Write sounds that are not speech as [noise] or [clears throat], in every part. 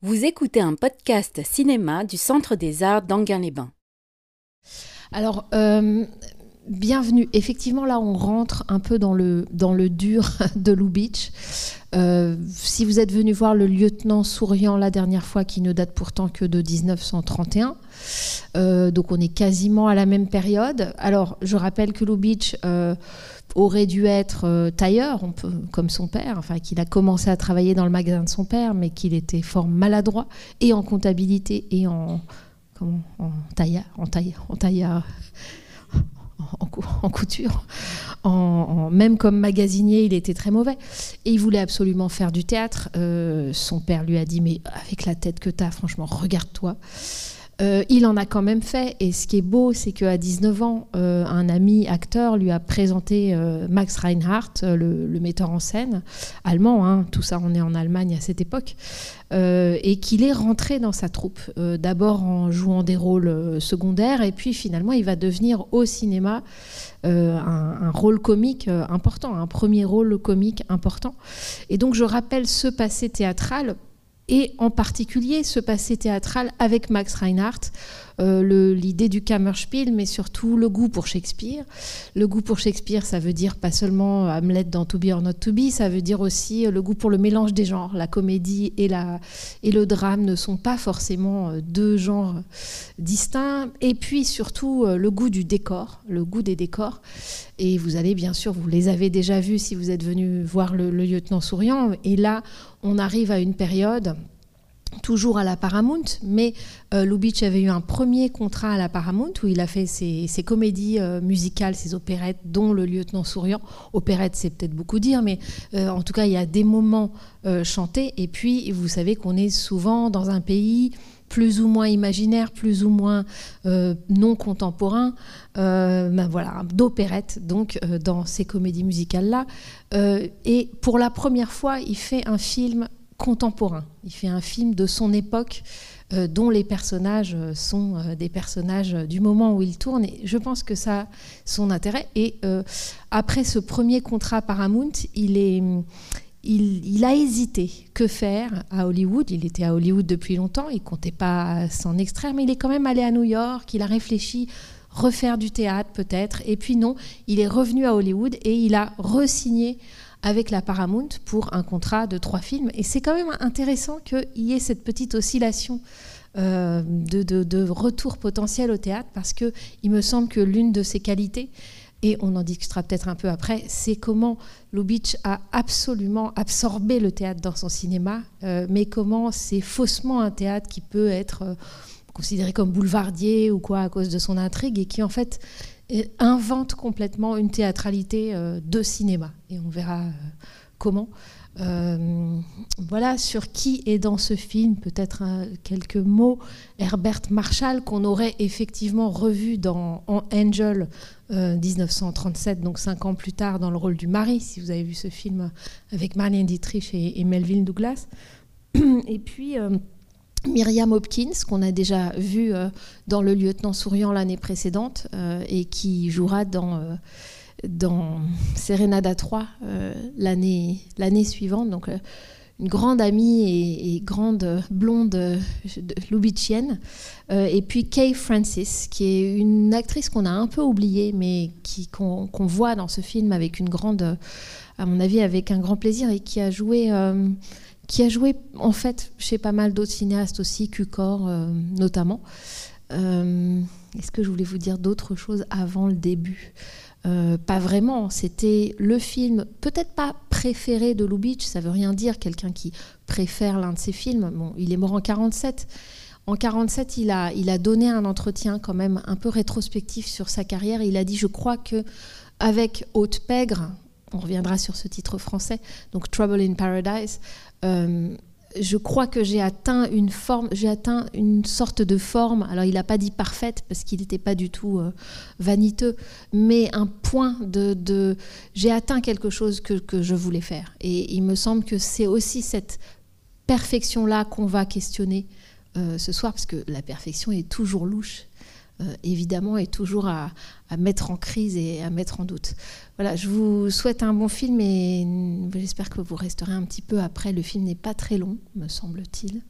Vous écoutez un podcast cinéma du Centre des Arts d'Anguin-les-Bains. Alors, euh, bienvenue. Effectivement, là, on rentre un peu dans le, dans le dur [laughs] de Lubitsch. Euh, si vous êtes venu voir le lieutenant souriant la dernière fois, qui ne date pourtant que de 1931, euh, donc on est quasiment à la même période. Alors, je rappelle que Lubitsch aurait dû être euh, tailleur, comme son père, enfin qu'il a commencé à travailler dans le magasin de son père, mais qu'il était fort maladroit et en comptabilité et en comment, en tailleur, en tailleur, en tailleur, [laughs] en, couture, même comme magasinier, il était très mauvais. Et il voulait absolument faire du théâtre. Euh, son père lui a dit mais avec la tête que tu as, franchement, regarde-toi. Euh, il en a quand même fait, et ce qui est beau, c'est qu'à 19 ans, euh, un ami acteur lui a présenté euh, Max Reinhardt, le, metteur en scène, allemand, hein, tout ça on est en Allemagne à cette époque, et qu'il est rentré dans sa troupe, d'abord en jouant des rôles secondaires, et puis finalement il va devenir au cinéma un, rôle comique important, un premier rôle comique important. Et donc je rappelle ce passé théâtral et en particulier ce passé théâtral avec Max Reinhardt, euh, l'idée du Kammerspiel, mais surtout le goût pour Shakespeare. Le goût pour Shakespeare, ça veut dire pas seulement Hamlet dans To Be or Not To Be, ça veut dire aussi le goût pour le mélange des genres. La comédie et, la, et le drame ne sont pas forcément euh, deux genres distincts. Et puis surtout euh, le goût du décor, le goût des décors. Et vous allez bien sûr, vous les avez déjà vus si vous êtes venu voir le lieutenant souriant. Et là, on arrive à une période toujours à la Paramount, mais euh, Lubitsch avait eu un premier contrat à la Paramount où il a fait ses, comédies euh, musicales, ses opérettes, dont Le Lieutenant Souriant. Opérette, c'est peut-être beaucoup dire, mais euh, en tout cas, il y a des moments chantés. Et puis, vous savez qu'on est souvent dans un pays plus ou moins imaginaire, plus ou moins non contemporain, ben voilà, d'opérette, donc dans ces comédies musicales-là. et pour la première fois, il fait un film contemporain. Il fait un film de son époque euh, dont les personnages euh, sont euh, des personnages du moment où il tourne. Et je pense que ça a son intérêt. Et après ce premier contrat Paramount, il, est, il, a hésité. Que faire à Hollywood? Il était à Hollywood depuis longtemps, il comptait pas s'en extraire, mais il est quand même allé à New York, il a réfléchi refaire du théâtre peut-être. Et puis non, il est revenu à Hollywood et il a re-signé avec la Paramount pour un contrat de trois films. Et c'est quand même intéressant qu'il y ait cette petite oscillation euh, de, retour potentiel au théâtre, parce qu'il me semble que l'une de ses qualités, et on en discutera peut-être un peu après, c'est comment Lubitsch a absolument absorbé le théâtre dans son cinéma, euh, mais comment c'est faussement un théâtre qui peut être euh, considéré comme boulevardier ou quoi à cause de son intrigue, et qui en fait invente complètement une théâtralité euh, de cinéma. Et on verra euh, comment. Euh, voilà sur qui est dans ce film, peut-être quelques mots. Herbert Marshall, qu'on aurait effectivement revu dans Angel 1937, donc cinq ans plus tard, dans le rôle du mari, si vous avez vu ce film avec Marlene Dietrich et, et Melville Douglas. [clears throat] Et puis. Myriam Hopkins, qu'on a déjà vu euh, dans Le Lieutenant Souriant l'année précédente euh, et qui jouera dans, euh, dans Serenada 3 l'année suivante. Donc, une grande amie et, grande blonde loubitienne. et puis Kay Francis, qui est une actrice qu'on a un peu oubliée, mais qu'on voit dans ce film avec une grande, à mon avis, avec un grand plaisir et qui a joué qui a joué en fait chez pas mal d'autres cinéastes aussi, Cucor euh, notamment. Euh, est-ce que je voulais vous dire d'autres choses avant le début? Euh, Pas vraiment. C'était le film, peut-être pas préféré de Lubitsch, ça veut rien dire, quelqu'un qui préfère l'un de ses films. Il est mort en 47. En 47, il a, il a donné un entretien quand même un peu rétrospectif sur sa carrière. Il a dit, je crois que avec Haute Pègre, on reviendra sur ce titre français, donc Trouble in Paradise, euh, je crois que j'ai atteint une forme, j'ai atteint une sorte de forme. Alors, il n'a pas dit parfaite parce qu'il n'était pas du tout euh, vaniteux, mais un point de, j'ai atteint quelque chose que, je voulais faire. Et il me semble que c'est aussi cette perfection-là qu'on va questionner euh, ce soir, parce que la perfection est toujours louche. Évidemment, est toujours à, à, mettre en crise et à mettre en doute. Voilà, je vous souhaite un bon film et j'espère que vous resterez un petit peu après. Le film n'est pas très long, me semble-t-il.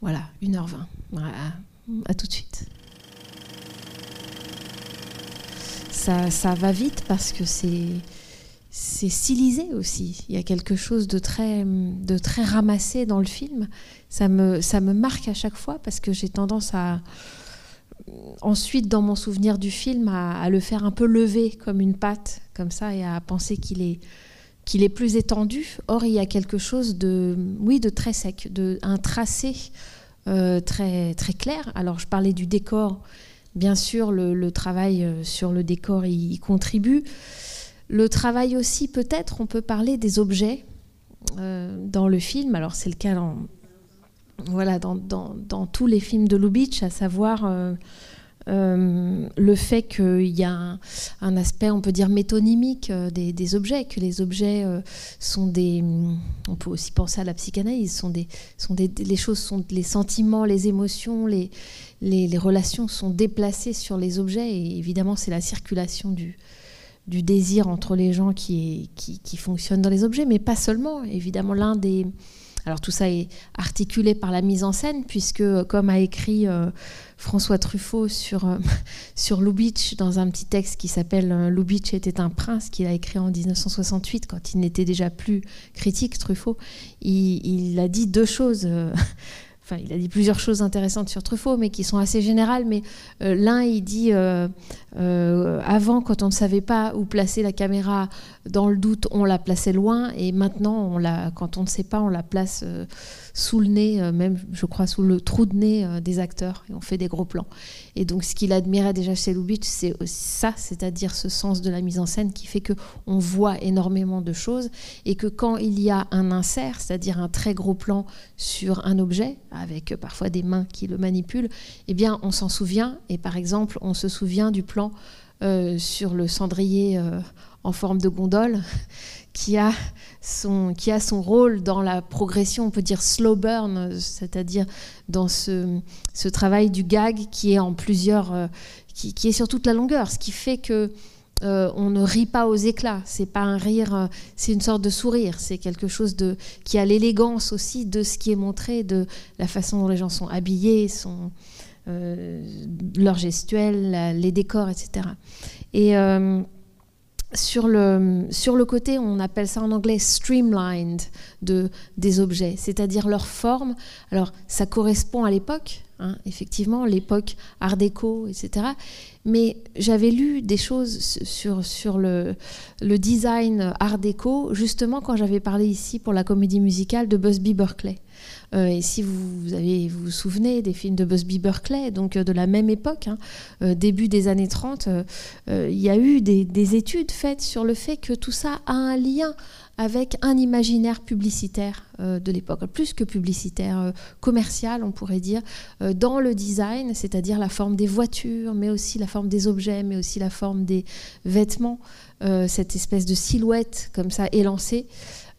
Voilà, 1h20. Voilà. À tout de suite. Ça, ça va vite parce que c'est c'est stylisé aussi. Il y a quelque chose de très, de très ramassé dans le film. Ça me, ça me marque à chaque fois parce que j'ai tendance à, ensuite, dans mon souvenir du film, à, le faire un peu lever comme une patte, comme ça, et à penser qu'il est, qu'il est plus étendu. Or, il y a quelque chose de, oui, de très sec, de, un tracé euh, très, très clair. Alors, je parlais du décor. Bien sûr, le, travail euh, sur le décor y contribue. Le travail aussi, peut-être, on peut parler des objets euh, dans le film. Alors c'est le cas voilà, dans, tous les films de Lubitsch, à savoir euh, euh, le fait qu'il y a un, aspect, on peut dire, métonymique des, objets, que les objets sont des... On peut aussi penser à la psychanalyse, sont des, sont des, les choses sont les sentiments, les émotions, les, les, relations sont déplacées sur les objets, et évidemment c'est la circulation du, du désir entre les gens qui, qui, fonctionne dans les objets, mais pas seulement. Évidemment, l'un des... Alors tout ça est articulé par la mise en scène, puisque comme a écrit euh, François Truffaut sur, euh, [laughs] sur Lubitsch dans un petit texte qui s'appelle euh, Lubitsch était un prince, qu'il a écrit en 1968, quand il n'était déjà plus critique, Truffaut, il a dit deux choses il a dit plusieurs choses intéressantes sur Truffaut, mais qui sont assez générales. Mais euh, l'un, il dit euh, euh, avant, quand on ne savait pas où placer la caméra, dans le doute, on la plaçait loin, et maintenant, quand on ne sait pas, on la place sous le nez, même je crois sous le trou de nez des acteurs, et on fait des gros plans. Et donc ce qu'il admirait déjà chez Lubitsch, c'est ça, c'est-à-dire ce sens de la mise en scène qui fait que on voit énormément de choses, et que quand il y a un insert, c'est-à-dire un très gros plan sur un objet, avec parfois des mains qui le manipulent, eh bien on s'en souvient, et par exemple on se souvient du plan euh, sur le cendrier en forme de gondole qui a son, qui a son rôle dans la progression, on peut dire slow burn, c'est-à-dire dans ce, ce, travail du gag qui est en plusieurs, euh, qui, qui, est sur toute la longueur, ce qui fait que euh, on ne rit pas aux éclats. C'est pas un rire, euh, c'est une sorte de sourire. C'est quelque chose de qui a l'élégance aussi de ce qui est montré, de la façon dont les gens sont habillés, sont leur gestuelle, les décors, etc. Et sur le, sur le côté, on appelle ça en anglais streamlined de, des objets, c'est-à-dire leur forme. Alors, ça correspond à l'époque, hein, effectivement, l'époque art déco, etc. Mais j'avais lu des choses sur, sur le, le design art déco, justement quand j'avais parlé ici pour la comédie musicale de Busby Berkeley. Euh, et si vous, vous souvenez des films de Busby Berkeley, donc euh, de la même époque, hein, euh, début des années 30, il y a eu des, études faites sur le fait que tout ça a un lien avec un imaginaire publicitaire de l'époque, plus que publicitaire, commercial, on pourrait dire, dans le design, c'est-à-dire la forme des voitures, mais aussi la forme des objets, mais aussi la forme des vêtements, cette espèce de silhouette comme ça élancée.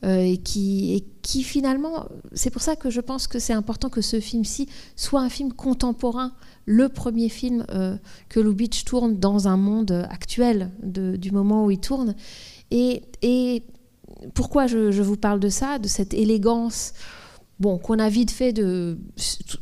Euh, et, qui, finalement, c'est pour ça que je pense que c'est important que ce film-ci soit un film contemporain, le premier film euh, que Lubitsch tourne dans un monde actuel du moment où il tourne. Et, pourquoi je, vous parle de ça, de cette élégance bon, qu'on a vite fait de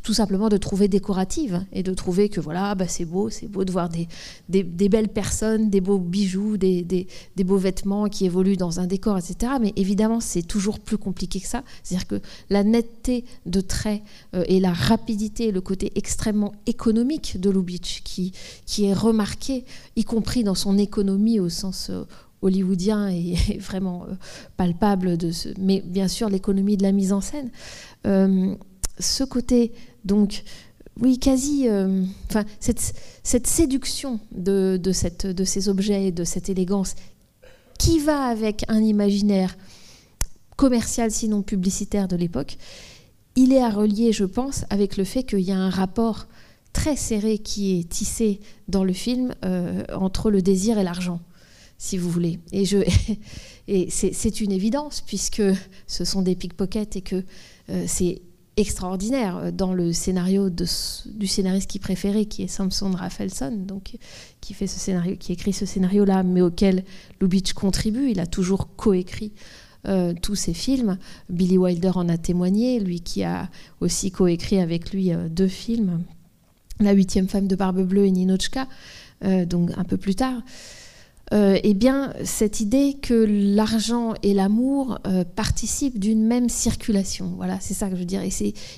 tout simplement de trouver décorative et de trouver que voilà, bah, c'est beau, c'est beau de voir des, des, belles personnes, des beaux bijoux, des, des, beaux vêtements qui évoluent dans un décor, etc. Mais évidemment, c'est toujours plus compliqué que ça. C'est-à-dire que la netteté de traits euh, et la rapidité, le côté extrêmement économique de Lubitsch, qui, qui est remarqué, y compris dans son économie au sens euh, hollywoodien et [laughs] vraiment euh, palpable de mais bien sûr l'économie de la mise en scène. Euh, ce côté donc oui, quasi, euh, cette, séduction de, ces objets, de cette élégance, qui va avec un imaginaire commercial, sinon publicitaire de l'époque, il est à relier, je pense, avec le fait qu'il y a un rapport très serré qui est tissé dans le film entre le désir et l'argent si vous voulez. Et, [laughs] et c'est une évidence, puisque ce sont des pickpockets et que euh, c'est extraordinaire dans le scénario du scénariste qui préférait, qui est Samson Raphaelson, donc qui fait ce scénario, qui écrit ce scénario-là, mais auquel Lubitsch contribue. Il a toujours coécrit tous ses films. Billy Wilder en a témoigné, lui qui a aussi coécrit avec lui deux films, La huitième femme de Barbe Bleue et Ninochka, donc un peu plus tard. Euh, eh bien, cette idée que l'argent et l'amour euh, participent d'une même circulation. Voilà, c'est ça que je veux dire. Et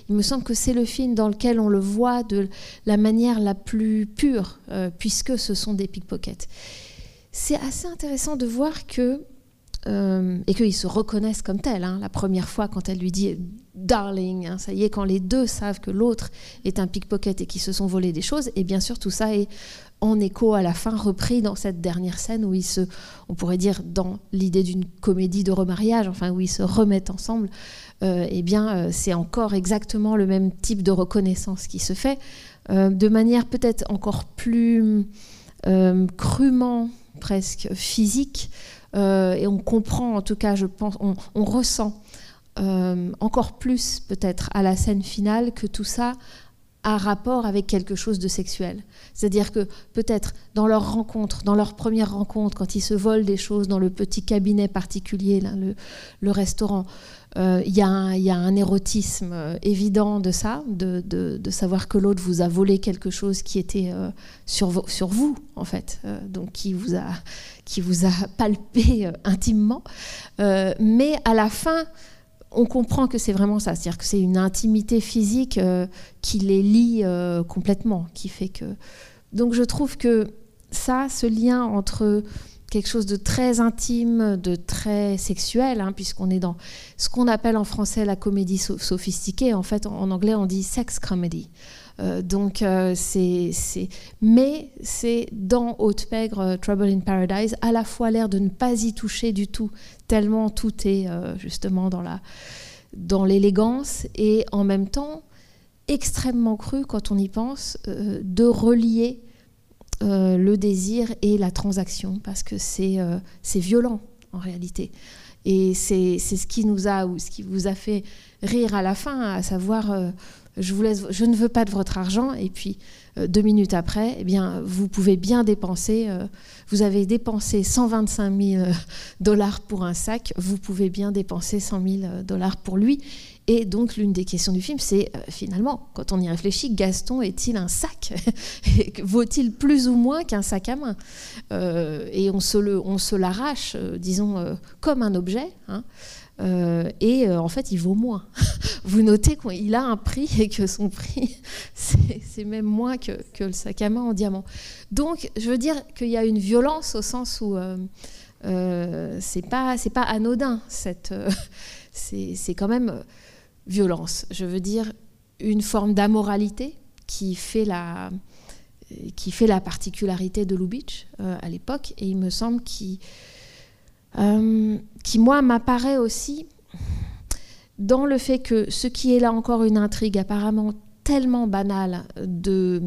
il me semble que c'est le film dans lequel on le voit de la manière la plus pure, euh, puisque ce sont des pickpockets. C'est assez intéressant de voir que et qu'ils se reconnaissent comme tels. Hein. La première fois, quand elle lui dit darling, hein, ça y est, quand les deux savent que l'autre est un pickpocket et qu'ils se sont volés des choses, et bien sûr, tout ça est en écho à la fin, repris dans cette dernière scène où ils se, on pourrait dire dans l'idée d'une comédie de remariage, enfin où ils se remettent ensemble, euh, eh bien euh, c'est encore exactement le même type de reconnaissance qui se fait, euh, de manière peut-être encore plus crûment, presque physique, et on comprend en tout cas, je pense, on ressent encore plus peut-être à la scène finale que tout ça a rapport avec quelque chose de sexuel. C'est-à-dire que peut-être dans leur rencontre, dans leur première rencontre, quand ils se volent des choses dans le petit cabinet particulier, le, restaurant, euh, il y, a un érotisme euh, évident de ça, de, savoir que l'autre vous a volé quelque chose qui était euh, sur, vous, en fait, donc qui vous a palpé intimement. mais à la fin, on comprend que c'est vraiment ça, c'est-à-dire que c'est une intimité physique euh, qui les lie euh, complètement, qui fait que. Donc je trouve que ça, ce lien entre quelque chose de très intime, de très sexuel, hein, puisqu'on est dans ce qu'on appelle en français la comédie sophistiquée. En fait, en anglais, on dit sex comedy. Euh, donc, euh, c'est, mais c'est dans Haute Pègre, euh, Trouble in Paradise, à la fois l'air de ne pas y toucher du tout, tellement tout est justement dans, la, dans l'élégance, et en même temps extrêmement cru quand on y pense, de relier le désir et la transaction, parce que c'est, c'est violent en réalité. Et c'est, c'est ce qui nous a, ou ce qui vous a fait rire à la fin, à savoir je, ne veux pas de votre argent. Et puis, euh, deux minutes après, eh bien, vous pouvez bien dépenser. Euh, vous avez dépensé 125 000 euh, dollars pour un sac, vous pouvez bien dépenser 100 000 dollars pour lui. Et donc, l'une des questions du film, c'est finalement, quand on y réfléchit, Gaston est-il un sac? [laughs] Vaut-il plus ou moins qu'un sac à main? Et on se, le, on se l'arrache, disons, comme un objet. Hein. Euh, et euh, en fait, il vaut moins. [laughs] Vous notez qu'il a un prix et que son prix, [laughs] c'est même moins que, le sac à main en diamant. Donc, je veux dire qu'il y a une violence au sens où euh, c'est pas pas anodin. [laughs] c'est quand même violence. Je veux dire une forme d'amoralité qui fait la qui fait la particularité de Lubitsch à l'époque. Et il me semble qu'il euh, qui, moi, m'apparaît aussi dans le fait que ce qui est là encore une intrigue apparemment tellement banale de...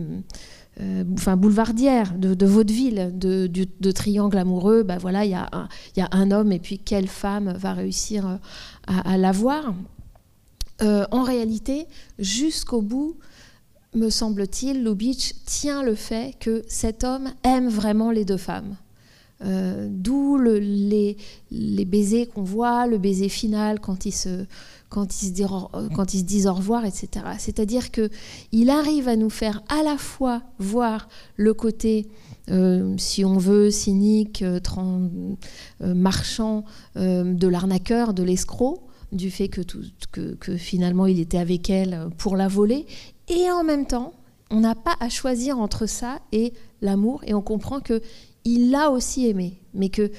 Euh, boulevardière de, vaudeville, de, triangle amoureux, ben voilà, il y, y, a un homme et puis quelle femme va réussir euh, à, l'avoir. en réalité, jusqu'au bout, me semble-t-il, Lubitsch tient le fait que cet homme aime vraiment les deux femmes. Euh, d'où les, baisers qu'on voit, le baiser final quand ils se, quand ils se, disent, quand ils se disent au revoir, etc. C'est-à-dire qu'il arrive à nous faire à la fois voir le côté, euh, si on veut, cynique, euh, marchand de l'arnaqueur, de l'escroc, du fait que, que, finalement il était avec elle pour la voler, et en même temps, on n'a pas à choisir entre ça et l'amour, et on comprend que il l'a aussi aimé, mais que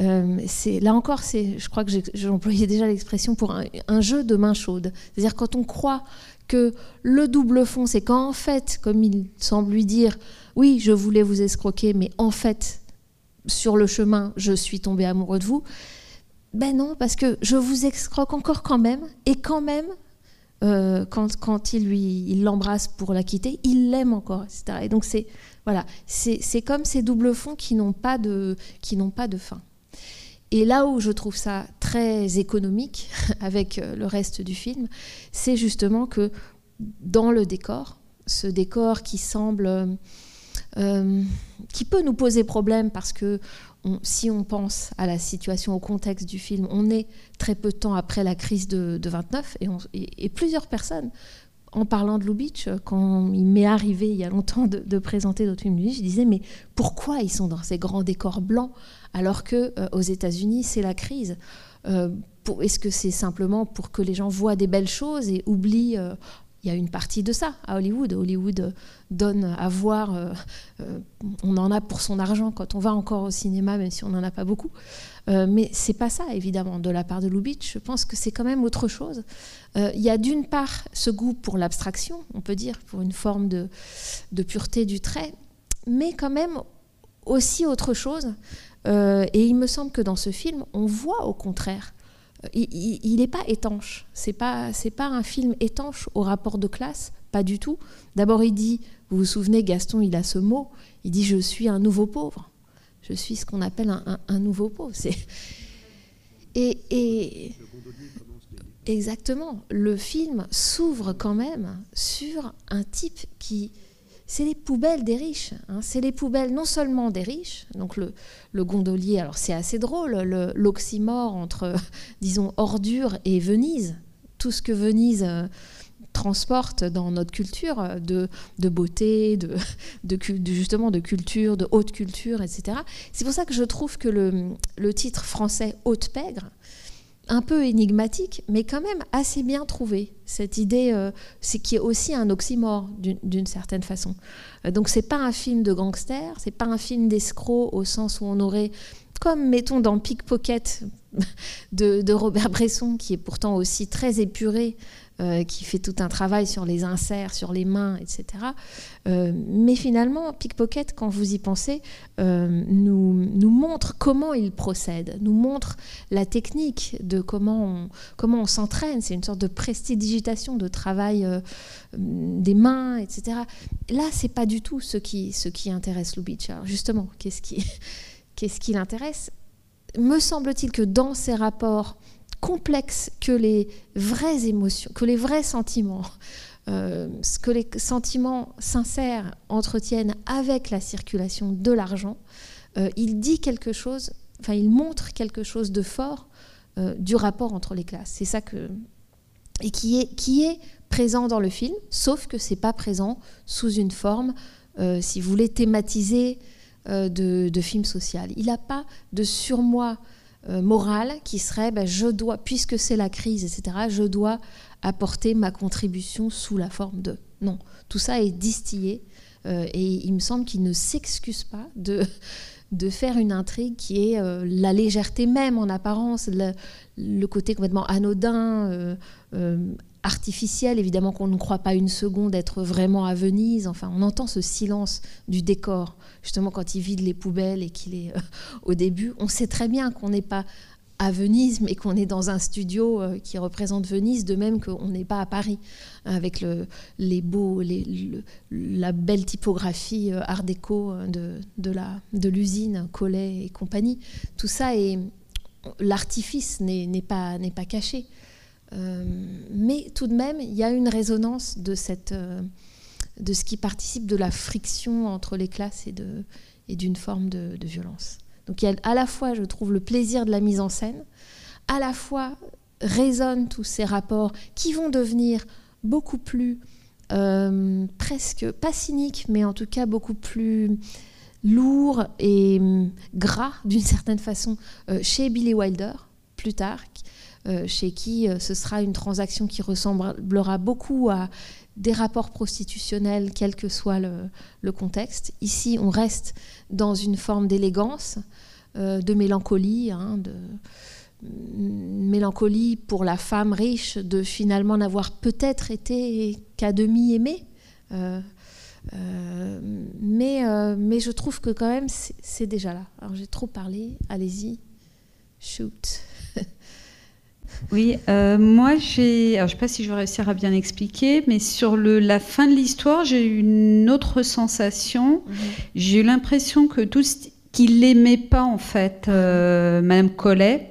euh, c'est là encore, c'est, je crois que j'employais déjà l'expression pour un, jeu de main chaude. C'est-à-dire quand on croit que le double fond, c'est qu'en fait, comme il semble lui dire, oui, je voulais vous escroquer, mais en fait, sur le chemin, je suis tombé amoureux de vous. Ben non, parce que je vous escroque encore quand même, et quand même, euh, quand, quand, il lui il l'embrasse pour la quitter, il l'aime encore, etc. Et donc c'est voilà, c'est comme ces doubles fonds qui n'ont pas, de, pas de fin. Et là où je trouve ça très économique [laughs] avec euh, le reste du film, c'est justement que dans le décor, ce décor qui semble, euh, qui peut nous poser problème parce que si on pense à la situation, au contexte du film, on est très peu de temps après la crise de, 29 et, plusieurs personnes, en parlant de Lubitsch, quand il m'est arrivé il y a longtemps de, présenter d'autres films de je disais mais pourquoi ils sont dans ces grands décors blancs alors que euh, aux États-Unis c'est la crise? Euh, Est-ce que c'est simplement pour que les gens voient des belles choses et oublient euh, il y a une partie de ça à Hollywood. Hollywood donne à voir, euh, euh, on en a pour son argent quand on va encore au cinéma, même si on n'en a pas beaucoup. Euh, mais c'est pas ça, évidemment, de la part de Lubitsch. Je pense que c'est quand même autre chose. Il y a d'une part ce goût pour l'abstraction, on peut dire, pour une forme de, pureté du trait, mais quand même aussi autre chose. et il me semble que dans ce film, on voit au contraire il n'est pas étanche. C'est pas c'est pas un film étanche au rapport de classe, pas du tout. D'abord, il dit, vous vous souvenez, Gaston, il a ce mot. Il dit, je suis un nouveau pauvre. Je suis ce qu'on appelle un, nouveau pauvre. Et exactement, le film s'ouvre quand même sur un type qui c'est les poubelles des riches. Hein. C'est les poubelles non seulement des riches, donc le, gondolier, alors c'est assez drôle, l'oxymore entre, [laughs] disons, ordure et Venise. Tout ce que Venise euh, transporte dans notre culture euh, de, beauté, [laughs] de, justement de culture, de haute culture, etc. C'est pour ça que je trouve que le, le titre français Haute Pègre, un peu énigmatique, mais quand même assez bien trouvé. Cette idée, euh, c'est qui est aussi un oxymore d'une certaine façon. Euh, donc c'est pas un film de gangster, c'est pas un film d'escroc au sens où on aurait, comme mettons dans Pickpocket [laughs] de, de Robert Bresson, qui est pourtant aussi très épuré euh, qui fait tout un travail sur les inserts, sur les mains, etc. Euh, mais finalement, Pickpocket, quand vous y pensez, euh, nous, nous montre comment il procède, nous montre la technique de comment on, comment on s'entraîne. C'est une sorte de prestidigitation, de travail des mains, etc. Là, c'est pas du tout ce qui, ce qui intéresse Lubitsch. Alors justement, qu'est-ce qui, [laughs] qu'est-ce qui l'intéresse? Me semble-t-il que dans ces rapports complexe que les vraies émotions, que les vrais sentiments, euh, ce que les sentiments sincères entretiennent avec la circulation de l'argent, euh, il dit quelque chose, il montre quelque chose de fort euh, du rapport entre les classes. C'est ça que et qui est qui est présent dans le film, sauf que c'est pas présent sous une forme, si vous voulez, thématisée de, de film social. Il n'a pas de surmoi morale qui serait ben, je dois, puisque c'est la crise, etc., je dois apporter ma contribution sous la forme de. Non, tout ça est distillé euh, et il me semble qu'il ne s'excuse pas de, [laughs] de faire une intrigue qui est euh, la légèreté même en apparence, le, côté complètement anodin, artificiel, évidemment qu'on ne croit pas une seconde être vraiment à Venise. Enfin, on entend ce silence du décor, justement quand il vide les poubelles et qu'il est euh, au début. On sait très bien qu'on n'est pas à Venise, mais qu'on est dans un studio euh, qui représente Venise, de même qu'on n'est pas à Paris, avec le, les beaux, la belle typographie euh, art déco de, l'usine Collet et compagnie. Tout ça est l'artifice n'est pas caché. Euh, mais tout de même, il y a une résonance de, cette, euh, de ce qui participe de la friction entre les classes et, de, et d'une forme de, violence. Donc il y a à la fois, je trouve, le plaisir de la mise en scène, à la fois résonnent tous ces rapports qui vont devenir beaucoup plus, euh, presque, pas cyniques, mais en tout cas beaucoup plus lourds et hum, gras d'une certaine façon chez Billy Wilder plus tard, chez qui euh, ce sera une transaction qui ressemblera beaucoup à des rapports prostitutionnels, quel que soit le, contexte. Ici, on reste dans une forme d'élégance, euh, de mélancolie, hein, de mélancolie pour la femme riche de finalement n'avoir peut-être été qu'à demi aimée. mais, mais je trouve que quand même c'est déjà là. Alors j'ai trop parlé, allez-y, shoot. Oui, euh, moi j'ai, je ne sais pas si je vais réussir à bien expliquer, mais sur le, la fin de l'histoire, j'ai eu une autre sensation. Mhm. J'ai eu l'impression que tout ce qu'il n'aimait pas en fait, euh, Madame Collet,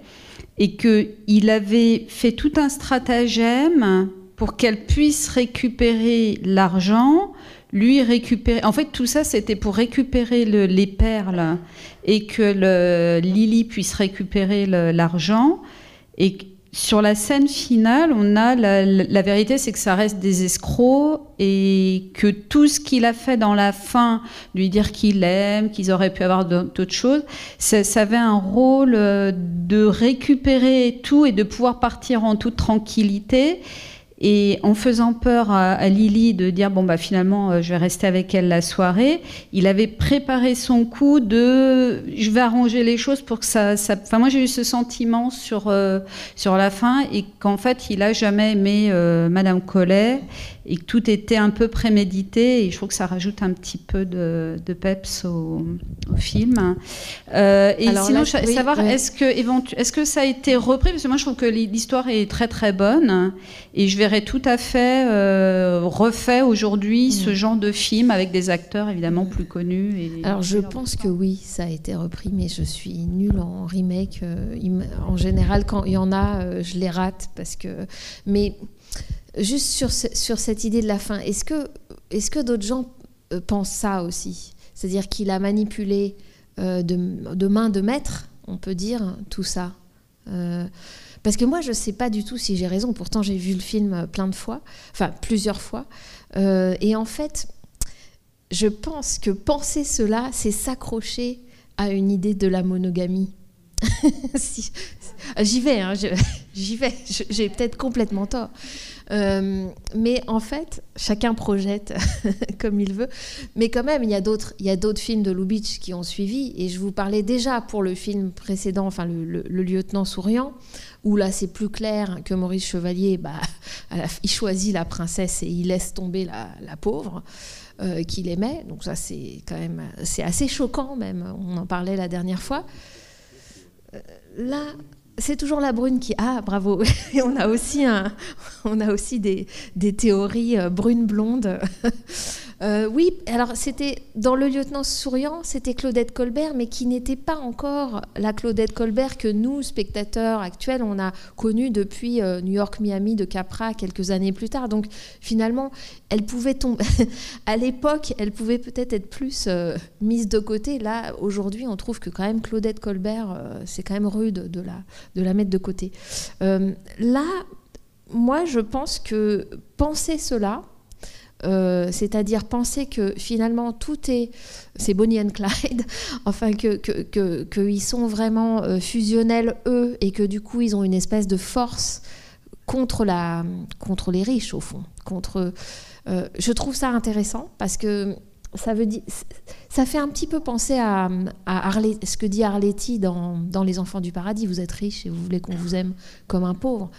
et qu'il avait fait tout un stratagème pour qu'elle puisse récupérer l'argent, lui récupérer. En fait, tout ça, c'était pour récupérer les perles et que Lily puisse récupérer l'argent. Et sur la scène finale, on a la, vérité, c'est que ça reste des escrocs et que tout ce qu'il a fait dans la fin, lui dire qu'il aime, qu'ils auraient pu avoir d'autres choses, ça, ça, avait un rôle euh, de récupérer tout et de pouvoir partir en toute tranquillité. Et en faisant peur à, Lily de dire bon bah finalement euh, je vais rester avec elle la soirée, il avait préparé son coup de je vais arranger les choses pour que ça. Enfin moi j'ai eu ce sentiment sur euh, sur la fin et qu'en fait il a jamais aimé euh, Madame Collet et que tout était un peu prémédité et je trouve que ça rajoute un petit peu de, peps au, film. Euh, et sinon, je veux savoir, est-ce que, est que ça a été repris? Parce que moi, je trouve que l'histoire est très très bonne et je verrais tout à fait euh, refait aujourd'hui mm. ce genre de film avec des acteurs évidemment plus connus. Et Alors, je pense que oui, ça a été repris, mais je suis nulle en remake. Euh, en général, quand il y en a, je les rate parce que. Mais Juste sur, sur cette idée de la fin, est-ce que, est que d'autres gens euh, pensent ça aussi? C'est-à-dire qu'il a manipulé euh, de, main de maître, on peut dire, tout ça euh, Parce que moi, je ne sais pas du tout si j'ai raison. Pourtant, j'ai vu le film plein de fois, enfin plusieurs fois. et en fait, je pense que penser cela, c'est s'accrocher à une idée de la monogamie. [laughs] J'y vais, hein, [laughs] j'y vais. J'ai peut-être complètement tort. Euh, mais en fait, chacun projette [laughs] comme il veut. Mais quand même, il y a d'autres, il y a d'autres films de Lubitsch qui ont suivi. Et je vous parlais déjà pour le film précédent, enfin le, lieutenant souriant, où là c'est plus clair que Maurice Chevalier, bah, il choisit la princesse et il laisse tomber la, pauvre. Euh, qu'il aimait, donc ça c'est quand même c'est assez choquant même. On en parlait la dernière fois. Euh, là, c'est toujours la brune qui. Ah, bravo [laughs] on a aussi, un, on a aussi des, des théories euh, brunes-blondes. [laughs] Euh, oui, alors c'était dans Le lieutenant souriant, c'était Claudette Colbert, mais qui n'était pas encore la Claudette Colbert que nous, spectateurs actuels, on a connue depuis euh, New York, Miami de Capra quelques années plus tard. Donc finalement, elle pouvait tomber. [laughs] à l'époque, elle pouvait peut-être être plus mise de côté. Là, aujourd'hui, on trouve que quand même Claudette Colbert, c'est quand même rude de la, de la mettre de côté. là, moi, je pense que penser cela, euh, c'est-à-dire penser que finalement tout est, c'est Bonnie and Clyde, [laughs] enfin que qu'ils sont vraiment euh, fusionnels eux et que du coup ils ont une espèce de force contre la, contre les riches au fond, contre. Euh, je trouve ça intéressant parce que ça veut dire, ça fait un petit peu penser à, à ce que dit Arletty dans, dans, Les Enfants du Paradis. Vous êtes riche et vous voulez qu'on vous aime comme un pauvre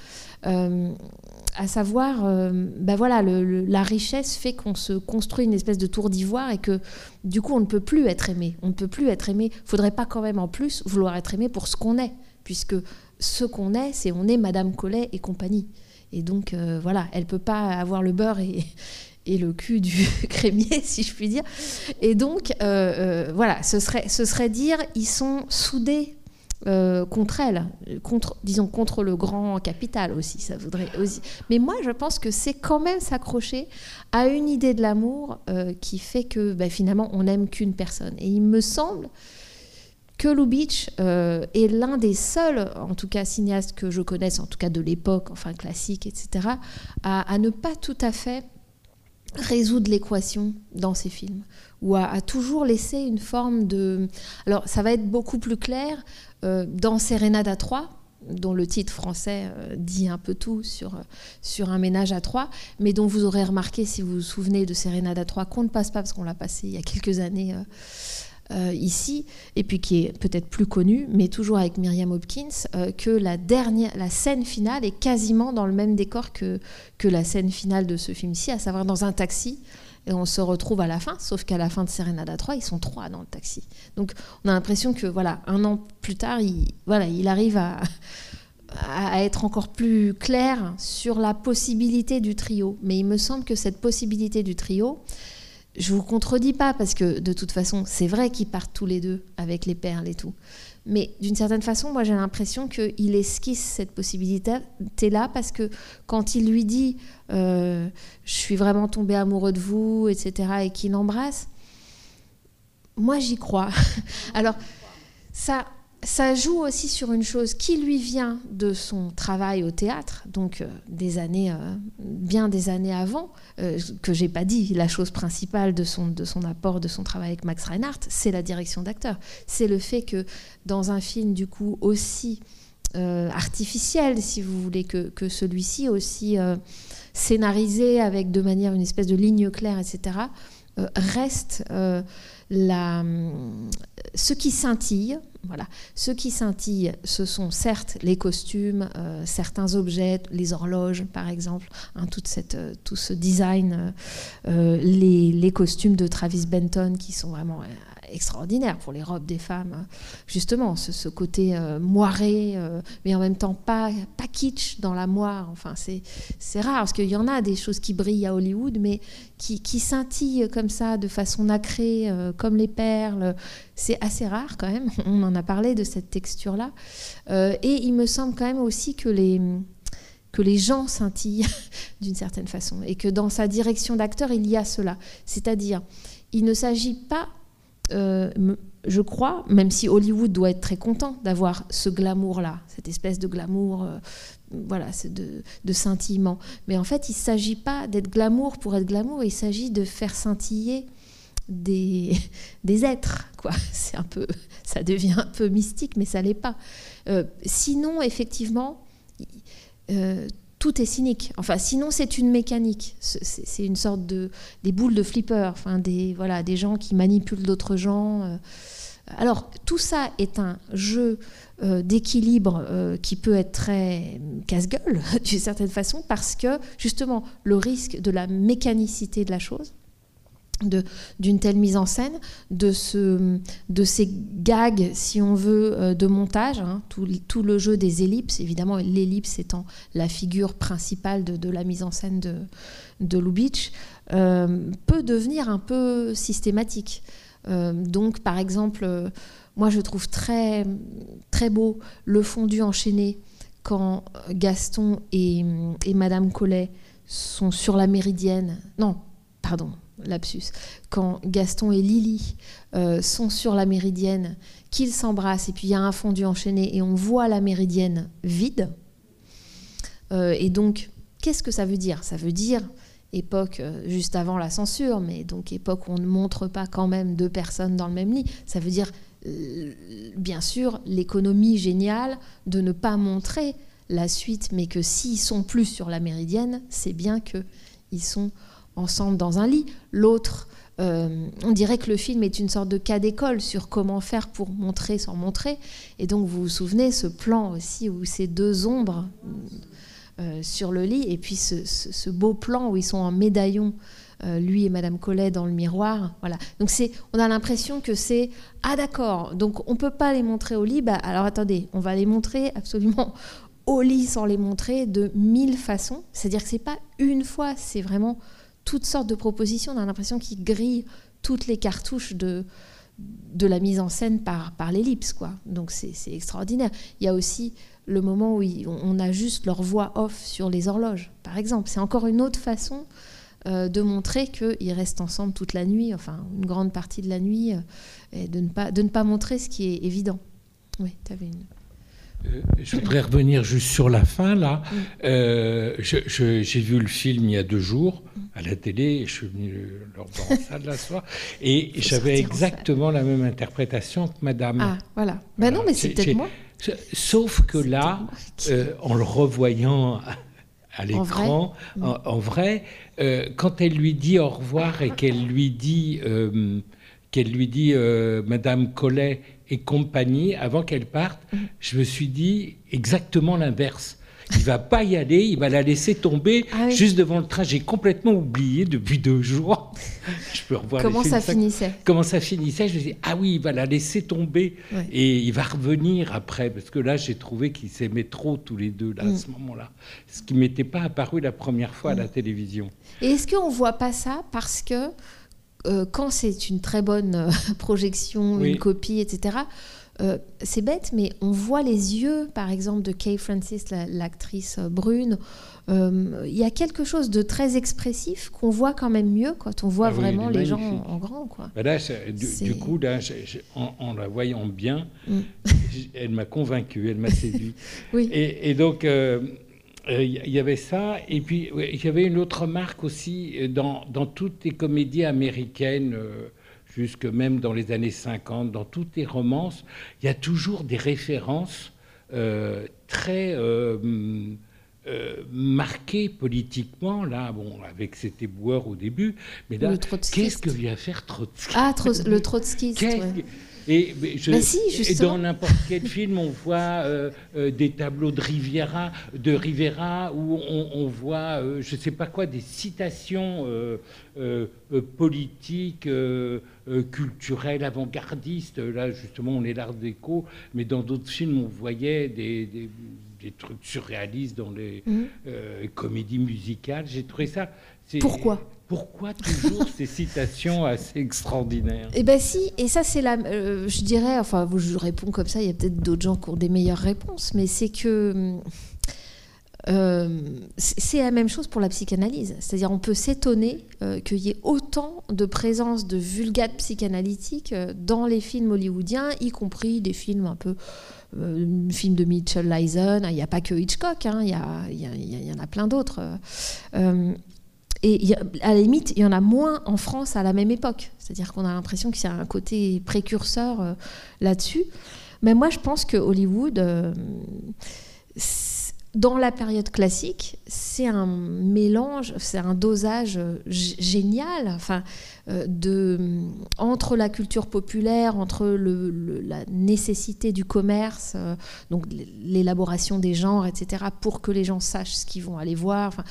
à savoir, ben voilà, la richesse fait qu'on se construit une espèce de tour d'ivoire et que du coup on ne peut plus être aimé. On ne peut plus être aimé. Faudrait pas quand même en plus vouloir être aimé pour ce qu'on est, puisque ce qu'on est, c'est on est Madame Collet et compagnie. Et donc euh, voilà, elle peut pas avoir le beurre et, et le cul du [laughs] crémier, si je puis dire. Et donc euh, voilà, ce serait, ce serait dire ils sont soudés euh, contre elle, contre, disons contre le grand capital aussi, ça voudrait aussi. Mais moi, je pense que c'est quand même s'accrocher à une idée de l'amour euh, qui fait que ben, finalement, on n'aime qu'une personne. Et il me semble que Lubitsch euh, est l'un des seuls, en tout cas cinéastes que je connaisse, en tout cas de l'époque, enfin classique, etc., à, ne pas tout à fait résoudre l'équation dans ses films, ou à, toujours laisser une forme de... Alors ça va être beaucoup plus clair dans Sérénade à trois, dont le titre français euh, dit un peu tout sur, sur un ménage à trois, mais dont vous aurez remarqué, si vous vous souvenez de Sérénade à trois, qu'on ne passe pas parce qu'on l'a passé il y a quelques années euh, ici, et puis qui est peut-être plus connu, mais toujours avec Myriam Hopkins, que la, dernière, la scène finale est quasiment dans le même décor que, que la scène finale de ce film-ci, à savoir dans un taxi et on se retrouve à la fin, sauf qu'à la fin de Serenada 3, ils sont trois dans le taxi. Donc on a l'impression que voilà, un an plus tard, il, voilà, il arrive à, à être encore plus clair sur la possibilité du trio. Mais il me semble que cette possibilité du trio, je vous contredis pas parce que de toute façon, c'est vrai qu'ils partent tous les deux avec les perles et tout. Mais d'une certaine façon, moi j'ai l'impression qu'il esquisse cette possibilité-là parce que quand il lui dit euh, Je suis vraiment tombé amoureux de vous, etc., et qu'il l'embrasse, moi j'y crois. [laughs] Alors, ça, ça joue aussi sur une chose qui lui vient de son travail au théâtre, donc euh, des années, euh, bien des années avant, euh, que j'ai pas dit. La chose principale de son, de son apport, de son travail avec Max Reinhardt, c'est la direction d'acteur. C'est le fait que dans un film du coup aussi artificiel, si vous voulez, que, que celui-ci, aussi scénarisé avec de manière une espèce de ligne claire, etc., reste la, ce qui scintille, voilà, ce qui scintille, ce sont certes les costumes, euh, certains objets, les horloges par exemple, hein, toute cette, euh, tout ce design, euh, les, costumes de Travis Benton qui sont vraiment extraordinaire pour les robes des femmes. Justement, ce, côté euh, moiré, euh, mais en même temps pas, pas kitsch dans la moire. Enfin, c'est rare, parce qu'il y en a des choses qui brillent à Hollywood, mais qui, qui scintillent comme ça, de façon nacrée, euh, comme les perles. C'est assez rare quand même. [laughs] On en a parlé de cette texture-là. et il me semble quand même aussi que les que les gens scintillent [laughs] d'une certaine façon et que dans sa direction d'acteur, il y a cela. C'est-à-dire, il ne s'agit pas euh, je crois, même si Hollywood doit être très content d'avoir ce glamour-là, cette espèce de glamour, euh, voilà, de, scintillement. Mais en fait, il ne s'agit pas d'être glamour pour être glamour, il s'agit de faire scintiller des, [laughs] êtres, quoi. [laughs] C'est un peu, ça devient un peu mystique, mais ça l'est pas. Euh, sinon, effectivement, tout est cynique. Enfin, sinon, c'est une mécanique. C'est une sorte de des boules de flipper, enfin des voilà, des gens qui manipulent d'autres gens. Euh. Alors, tout ça est un jeu euh, d'équilibre euh, qui peut être très casse-gueule [laughs] d'une certaine façon parce que justement le risque de la mécanicité de la chose d'une telle mise en scène, de, ce, de ces gags, si on veut, euh, de montage, hein, tout, le jeu des ellipses, évidemment, l'ellipse étant la figure principale de, de, la mise en scène de, de Lubitsch, euh, peut devenir un peu systématique. Euh, donc, par exemple, moi, je trouve très, très beau le fondu enchaîné quand Gaston et, et Madame Collet sont sur la méridienne. Non, pardon, lapsus, quand Gaston et Lily euh, sont sur la méridienne, qu'ils s'embrassent, et puis il y a un fondu enchaîné, et on voit la méridienne vide. Euh, et donc, qu'est-ce que ça veut dire? Ça veut dire époque euh, juste avant la censure, mais donc époque où on ne montre pas quand même deux personnes dans le même lit. Ça veut dire, bien sûr, l'économie géniale de ne pas montrer la suite, mais que s'ils sont plus sur la méridienne, c'est bien qu'ils sont ensemble dans un lit. L'autre, euh, on dirait que le film est une sorte de cas d'école sur comment faire pour montrer sans montrer. Et donc vous vous souvenez ce plan aussi où ces deux ombres euh, sur le lit et puis ce, beau plan où ils sont en médaillon. Euh, lui et Madame Collet dans le miroir, voilà. Donc c'est, on a l'impression que c'est ah d'accord. Donc on peut pas les montrer au lit. Bah, alors attendez, on va les montrer [laughs] absolument au lit sans les montrer de mille façons. C'est-à-dire que c'est pas une fois, c'est vraiment toutes sortes de propositions. On a l'impression qu'il grille toutes les cartouches de, de la mise en scène par, par l'ellipse. Quoi. Donc c'est extraordinaire. Il y a aussi le moment où on a juste leur voix off sur les horloges, par exemple. C'est encore une autre façon euh, de montrer qu'ils restent ensemble toute la nuit, enfin une grande partie de la nuit, euh, et de ne, pas, de ne pas montrer ce qui est évident. Oui, tu avais une... Euh, je voudrais revenir juste sur la fin, là. Euh, j'ai vu le film il y a deux jours à la télé, je suis venu le voir en salle la soir, et j'avais exactement la même interprétation que madame. Ah, voilà. Ben non, mais c'est peut-être moi. Sauf que là, euh, en le revoyant à l'écran, en, vrai, quand elle lui dit au revoir et qu'elle lui dit, qu'elle lui dit Madame Collet, et compagnie, avant qu'elle parte, mm. je me suis dit exactement l'inverse. Il va pas y aller, il va la laisser tomber ah juste devant le train. J'ai complètement oublié depuis deux jours. [laughs] je peux revoir Comment ça finissait? Comment ça finissait? Je me suis dit, ah oui, il va la laisser tomber et il va revenir après. Parce que là, j'ai trouvé qu'ils s'aimaient trop tous les deux là, à mm. ce moment-là. Ce qui m'était pas apparu la première fois à la mm. télévision. Et est-ce qu'on voit pas ça parce que quand c'est une très bonne [laughs] projection, une copie, etc., c'est bête, mais on voit les yeux, par exemple, de Kay Francis, l'actrice brune, euh, il y a quelque chose de très expressif qu'on voit quand même mieux quand on voit ah vraiment les gens en, grand. Quoi. Bah du, coup, en, la voyant bien, mm. [laughs] elle m'a convaincu, elle m'a séduit. [laughs] oui. et, donc, euh, euh, il y avait ça. Et puis, il y avait une autre marque aussi dans, dans toutes les comédies américaines. jusque même dans les années 50, dans toutes les romances, il y a toujours des références très euh, marqué politiquement, là, bon, avec cet éboueur au début, mais là, qu'est-ce que vient faire Trotsky? Ah, le trotskiste. Et, je, bah dans n'importe quel [laughs] film, on voit euh, euh, des tableaux de Riviera, de Rivera où on, voit, je ne sais pas quoi, des citations politiques, culturelles, avant-gardistes. Là, justement, on est l'art déco, mais dans d'autres films, on voyait des des trucs surréalistes dans les euh, comédies musicales. J'ai trouvé ça. Pourquoi pourquoi toujours ces citations assez extraordinaires? Eh bien si, et ça c'est la, euh, je dirais, enfin je réponds comme ça, il y a peut-être d'autres gens qui ont des meilleures réponses, mais c'est que euh, c'est la même chose pour la psychanalyse. C'est-à-dire on peut s'étonner qu'il y ait autant de présence de vulgates psychanalytiques dans les films hollywoodiens, y compris des films un peu euh, film de Mitchell Leisen, il n'y a pas que Hitchcock, hein, il y, y, en a plein d'autres. Euh, et à la limite, il y en a moins en France à la même époque. C'est-à-dire qu'on a l'impression qu'il y a un côté précurseur euh, là-dessus. Mais moi, je pense que Hollywood, dans la période classique, c'est un mélange, c'est un dosage génial. Enfin, euh, de, entre la culture populaire, entre la nécessité du commerce, euh, donc l'élaboration des genres, etc., pour que les gens sachent ce qu'ils vont aller voir.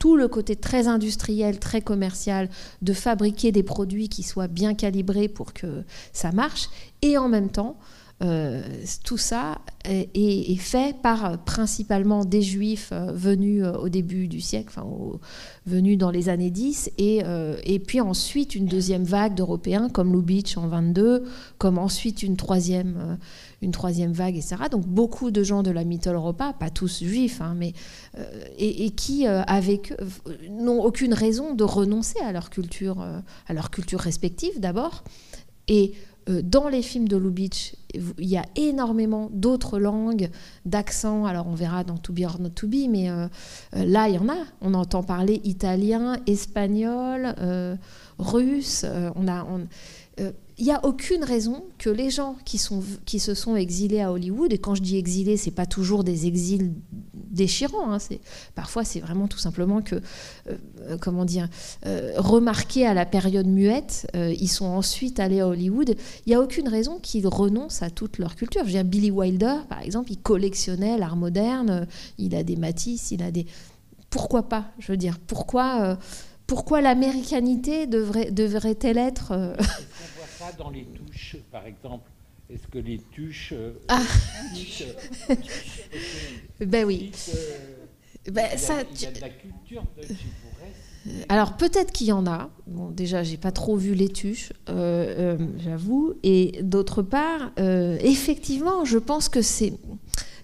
Tout le côté très industriel, très commercial, de fabriquer des produits qui soient bien calibrés pour que ça marche, et en même temps, euh, tout ça est, fait par principalement des juifs euh, venus euh, au début du siècle, enfin, venus dans les années 10, et, et puis ensuite une deuxième vague d'Européens comme Lubitsch en 22, comme ensuite une troisième, une troisième vague, etc. Donc beaucoup de gens de la Mitteleuropa, pas tous juifs, hein, mais, et, qui avec n'ont aucune raison de renoncer à leur culture, à leur culture respective d'abord, et euh, dans les films de Lubitsch, il y a énormément d'autres langues, d'accents. Alors on verra dans To Be or Not To Be, mais euh, euh, là, il y en a. On entend parler italien, espagnol, russe. on a, il n'y a aucune raison que les gens qui, se sont exilés à Hollywood, et quand je dis exilés, c'est pas toujours des exils déchirants, hein, parfois c'est vraiment tout simplement que, euh, comment dire, euh, remarqués à la période muette, euh, ils sont ensuite allés à Hollywood. Il n'y a aucune raison qu'ils renoncent à toute leur culture. Je veux Billy Wilder, par exemple, il collectionnait l'art moderne, il a des Matisse, il a des... Pourquoi pas Je veux dire, pourquoi, pourquoi l'américanité devrait, devrait-elle être [laughs] dans les touches, par exemple? Est-ce que les touches. Euh, ah [laughs] Ben oui. ben, ça, il y a de la culture de alors peut-être qu'il y en a. Bon, déjà, j'ai pas trop vu les tuches, euh, euh, j'avoue. Et d'autre part, effectivement, je pense que c'est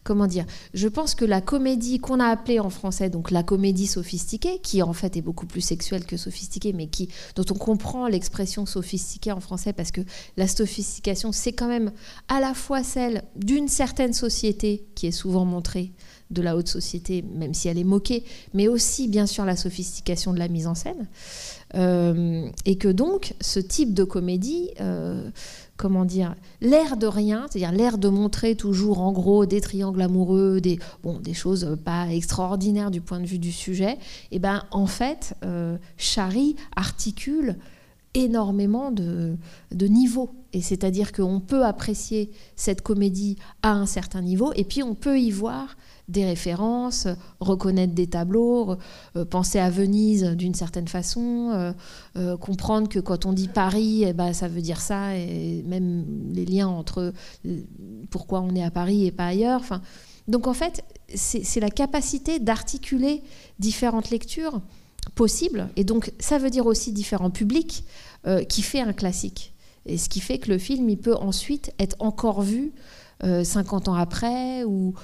comment dire Je pense que la comédie qu'on a appelée en français donc la comédie sophistiquée, qui en fait est beaucoup plus sexuelle que sophistiquée, mais qui dont on comprend l'expression sophistiquée en français parce que la sophistication c'est quand même à la fois celle d'une certaine société qui est souvent montrée de la haute société, même si elle est moquée, mais aussi bien sûr la sophistication de la mise en scène. Euh, et que donc ce type de comédie euh, comment dire, l'air de rien, c'est-à-dire l'air de montrer toujours en gros des triangles amoureux, des, choses pas extraordinaires du point de vue du sujet, et eh ben en fait, euh, Chari articule énormément de, niveaux. Et c'est-à-dire qu'on peut apprécier cette comédie à un certain niveau, et puis on peut y voir des références, reconnaître des tableaux, euh, penser à Venise d'une certaine façon, euh, euh, comprendre que quand on dit Paris, eh ben, ça veut dire ça, et même les liens entre pourquoi on est à Paris et pas ailleurs. Enfin, donc en fait, c'est la capacité d'articuler différentes lectures possibles. Et donc, ça veut dire aussi différents publics qui fait un classique. Et ce qui fait que le film, il peut ensuite être encore vu 50 ans après ou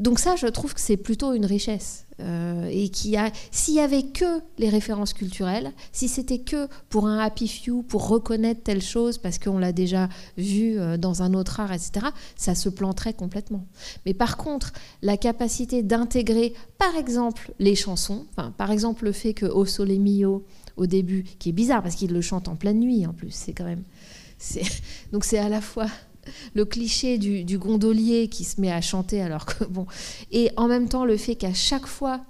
donc ça, je trouve que c'est plutôt une richesse. Euh, et qui a, s'il y avait que les références culturelles, si c'était que pour un happy few, pour reconnaître telle chose parce qu'on l'a déjà vu euh, dans un autre art, etc., ça se planterait complètement. Mais par contre, la capacité d'intégrer, par exemple, les chansons, par exemple le fait que O Sole Mio au début, qui est bizarre parce qu'il le chante en pleine nuit en plus, c'est quand même, [laughs] donc c'est à la fois le cliché du, gondolier qui se met à chanter alors que bon. Et en même temps le fait qu'à chaque fois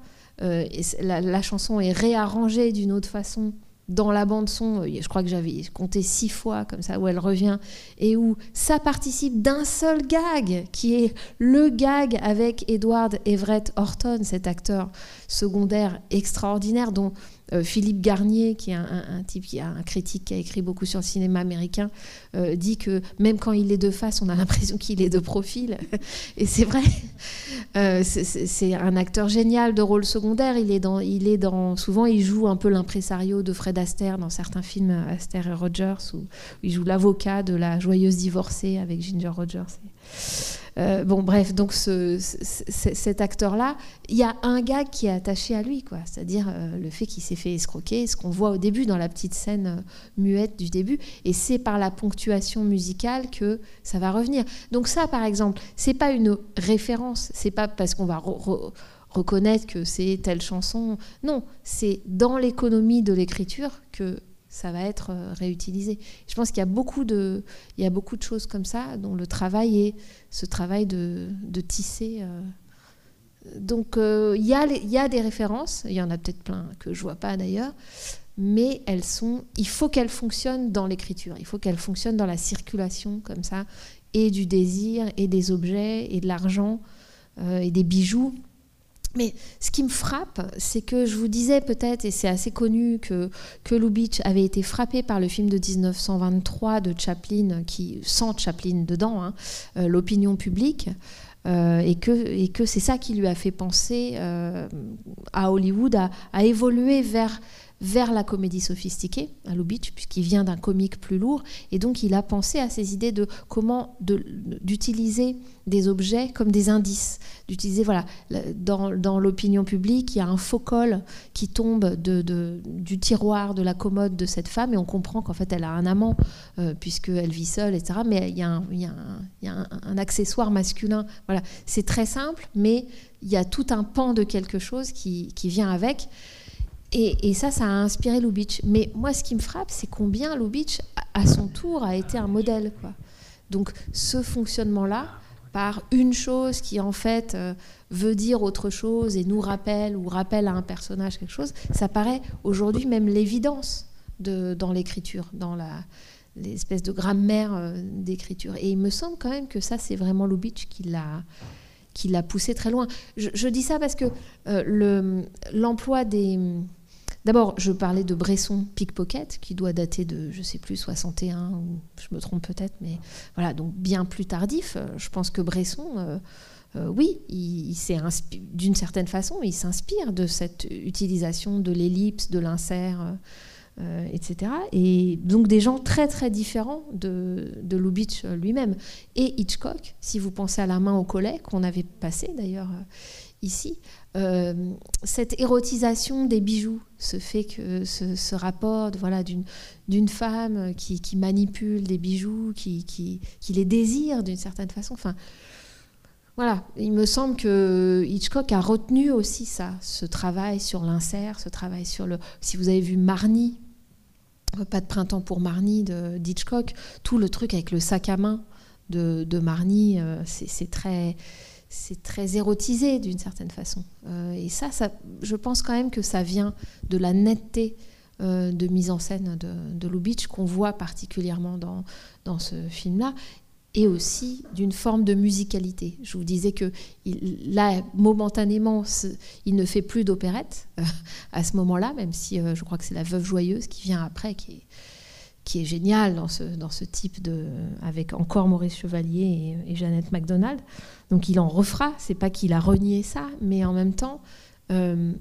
euh, la, chanson est réarrangée d'une autre façon dans la bande son, euh, je crois que j'avais compté six fois comme ça où elle revient et où ça participe d'un seul gag qui est le gag avec Edward Everett Horton, cet acteur secondaire extraordinaire dont euh, Philippe Garnier, qui est un, a critique qui a écrit beaucoup sur le cinéma américain, euh, dit que même quand il est de face, on a l'impression qu'il est de profil. [laughs] Et c'est vrai. Euh, c'est un acteur génial de rôle secondaire. Il est dans, il est dans, souvent, il joue un peu l'impresario de Fred Astaire dans certains films Astaire et Rogers, où, il joue l'avocat de la joyeuse divorcée avec Ginger Rogers. Euh, bon, bref, donc cet acteur-là, il y a un gag qui est attaché à lui, quoi. C'est-à-dire euh, le fait qu'il s'est fait escroquer, ce qu'on voit au début dans la petite scène euh, muette du début, et c'est par la ponctuation musicale que ça va revenir. Donc ça, par exemple, c'est pas une référence, c'est pas parce qu'on va reconnaître que c'est telle chanson. Non, c'est dans l'économie de l'écriture que ça va être euh, réutilisé. Je pense qu'il y a beaucoup de, il y a beaucoup de choses comme ça dont le travail est ce travail de, de tisser. Euh. Donc euh, il, y a, il y a des références, il y en a peut-être plein que je vois pas d'ailleurs, mais elles sont, il faut qu'elles fonctionnent dans l'écriture, il faut qu'elles fonctionnent dans la circulation comme ça, et du désir, et des objets, et de l'argent, et des bijoux. Mais ce qui me frappe, c'est que je vous disais peut-être, et c'est assez connu, que, que Lubitsch avait été frappé par le film de 1923 de Chaplin, qui, sans Chaplin dedans, hein, euh, l'opinion publique. Euh, et que, c'est ça qui lui a fait penser euh, à Hollywood à, évoluer vers vers la comédie sophistiquée, à Lubitsch, puisqu'il vient d'un comique plus lourd. Et donc, il a pensé à ces idées de comment d'utiliser des objets comme des indices. D'utiliser, voilà, dans, dans l'opinion publique, il y a un faux col qui tombe de, du tiroir de la commode de cette femme, et on comprend qu'en fait, elle a un amant, euh, puisqu'elle vit seule, etc. Mais il y a un, il y a un, il y a un, accessoire masculin. Voilà, c'est très simple, mais il y a tout un pan de quelque chose qui, qui vient avec. Et, ça, ça a inspiré Lubitsch. Mais moi, ce qui me frappe, c'est combien Lubitsch, à son tour, a été un modèle. Donc, ce fonctionnement-là, par une chose qui, en fait, euh, veut dire autre chose et nous rappelle ou rappelle à un personnage quelque chose, ça paraît aujourd'hui même l'évidence de, dans l'écriture, dans l'espèce de grammaire euh, d'écriture. Et il me semble quand même que ça, c'est vraiment Lubitsch qui l'a qui l'a poussé très loin. Je, dis ça parce que euh, le, l'emploi des D'abord, je parlais de Bresson Pickpocket, qui doit dater de, je sais plus, 61, ou je me trompe peut-être, mais voilà, donc bien plus tardif. Euh, je pense que Bresson, euh, euh, oui, d'une certaine façon, il s'inspire de cette utilisation de l'ellipse, de l'insert, etc. Et donc des gens très très différents de, de Lubitsch lui-même. Et Hitchcock, si vous pensez à la main au collet, qu'on avait passé d'ailleurs ici, euh, cette érotisation des bijoux, ce fait que ce, rapport voilà, d'une femme qui, manipule des bijoux, qui, les désire d'une certaine façon. Enfin, voilà, il me semble que Hitchcock a retenu aussi ça, ce travail sur l'insert, ce travail sur le. Si vous avez vu Marnie, pas de printemps pour Marnie d'Hitchcock, tout le truc avec le sac à main de, de Marnie, euh, c'est très c'est très érotisé d'une certaine façon. Euh, et ça, ça, je pense quand même que ça vient de la netteté euh, de mise en scène de, Lubitsch qu'on voit particulièrement dans, dans ce film-là et aussi d'une forme de musicalité. Je vous disais que là, momentanément, il ne fait plus d'opérette euh, à ce moment-là, même si je crois que c'est la Veuve Joyeuse qui vient après, qui est, qui est génial dans ce, dans ce type de. avec encore Maurice Chevalier et, Jeannette MacDonald. Donc il en refera, c'est pas qu'il a renié ça, mais en même temps, euh,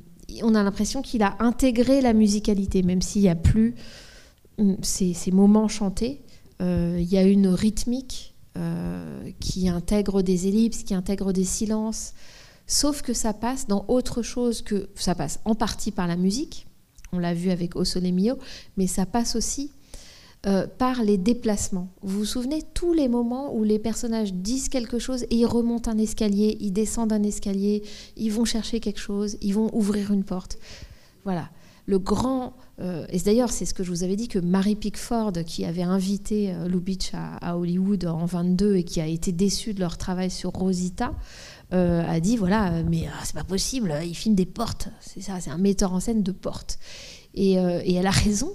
on a l'impression qu'il a intégré la musicalité, même s'il n'y a plus hum, ces, moments chantés. Euh, il y a une rythmique euh, qui intègre des ellipses, qui intègre des silences, sauf que ça passe dans autre chose que ça passe en partie par la musique. On l'a vu avec O Sole Mio, mais ça passe aussi euh, par les déplacements. Vous vous souvenez tous les moments où les personnages disent quelque chose et ils remontent un escalier, ils descendent un escalier, ils vont chercher quelque chose, ils vont ouvrir une porte. Voilà. Le grand. Euh, et d'ailleurs, c'est ce que je vous avais dit que Mary Pickford, qui avait invité euh, Lubitsch à, Hollywood en 22 et qui a été déçue de leur travail sur Rosita, a dit voilà, mais c'est pas possible, il filme des portes. C'est ça, c'est un metteur en scène de portes. Et, et elle a raison.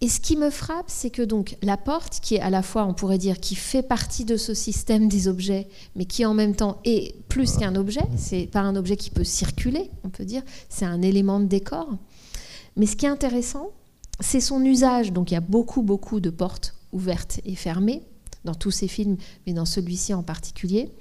Et ce qui me frappe, c'est que donc la porte, qui est à la fois, on pourrait dire, qui fait partie de ce système des objets, mais qui en même temps est plus qu'un objet, c'est pas un objet qui peut circuler, on peut dire, c'est un élément de décor. Mais ce qui est intéressant, c'est son usage. Donc il y a beaucoup, beaucoup de portes ouvertes et fermées dans tous ces films, mais dans celui-ci en particulier.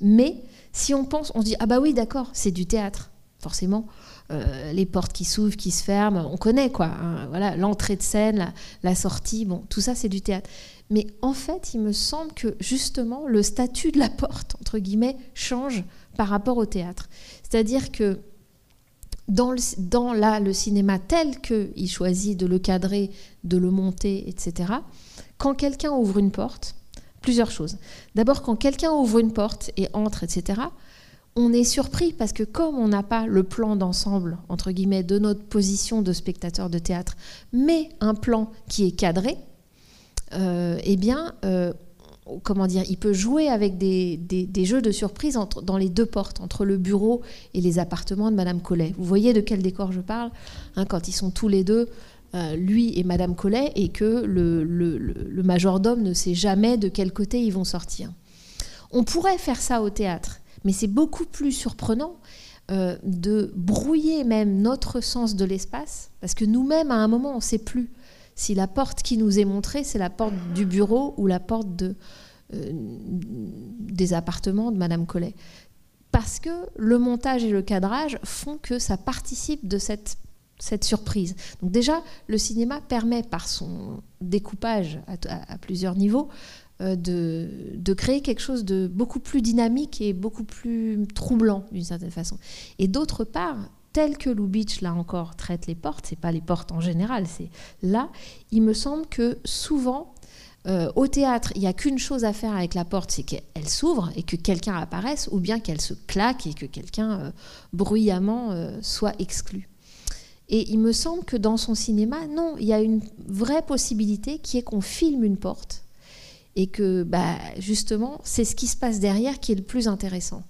Mais si on pense, on dit ah bah oui, d'accord, c'est du théâtre, forcément. Euh, les portes qui s'ouvrent, qui se ferment, on connaît quoi. Hein. voilà, l'entrée de scène, la, sortie, bon, tout ça c'est du théâtre. Mais en fait, il me semble que justement le statut de la porte entre guillemets change par rapport au théâtre. C'est-à-dire que dans, le, dans le cinéma tel qu'il choisit de le cadrer, de le monter, etc., quand quelqu'un ouvre une porte, plusieurs choses. D'abord, quand quelqu'un ouvre une porte et entre, etc., on est surpris parce que comme on n'a pas le plan d'ensemble, entre guillemets, de notre position de spectateur de théâtre, mais un plan qui est cadré, euh, eh bien, euh, comment dire, il peut jouer avec des, jeux de surprise dans les deux portes, entre le bureau et les appartements de Madame Collet. Vous voyez de quel décor je parle hein, Quand ils sont tous les deux, euh, lui et Madame Collet, et que le majordome ne sait jamais de quel côté ils vont sortir. On pourrait faire ça au théâtre. Mais c'est beaucoup plus surprenant euh, de brouiller même notre sens de l'espace, parce que nous-mêmes, à un moment, on ne sait plus si la porte qui nous est montrée, c'est la porte du bureau ou la porte euh, des appartements de Madame Collet. Parce que le montage et le cadrage font que ça participe de cette surprise. Donc déjà, le cinéma permet, par son découpage à plusieurs niveaux, euh, de, créer quelque chose de beaucoup plus dynamique et beaucoup plus troublant d'une certaine façon. Et d'autre part, tel que Lubitsch, là encore, traite les portes, c'est pas les portes en général, c'est là, il me semble que souvent, euh, au théâtre, il n'y a qu'une chose à faire avec la porte, c'est qu'elle s'ouvre et que quelqu'un apparaisse, ou bien qu'elle se claque et que quelqu'un euh, bruyamment soit exclu. Et il me semble que dans son cinéma, non, il y a une vraie possibilité qui est qu'on filme une porte et que bah, justement c'est ce qui se passe derrière qui est le plus intéressant.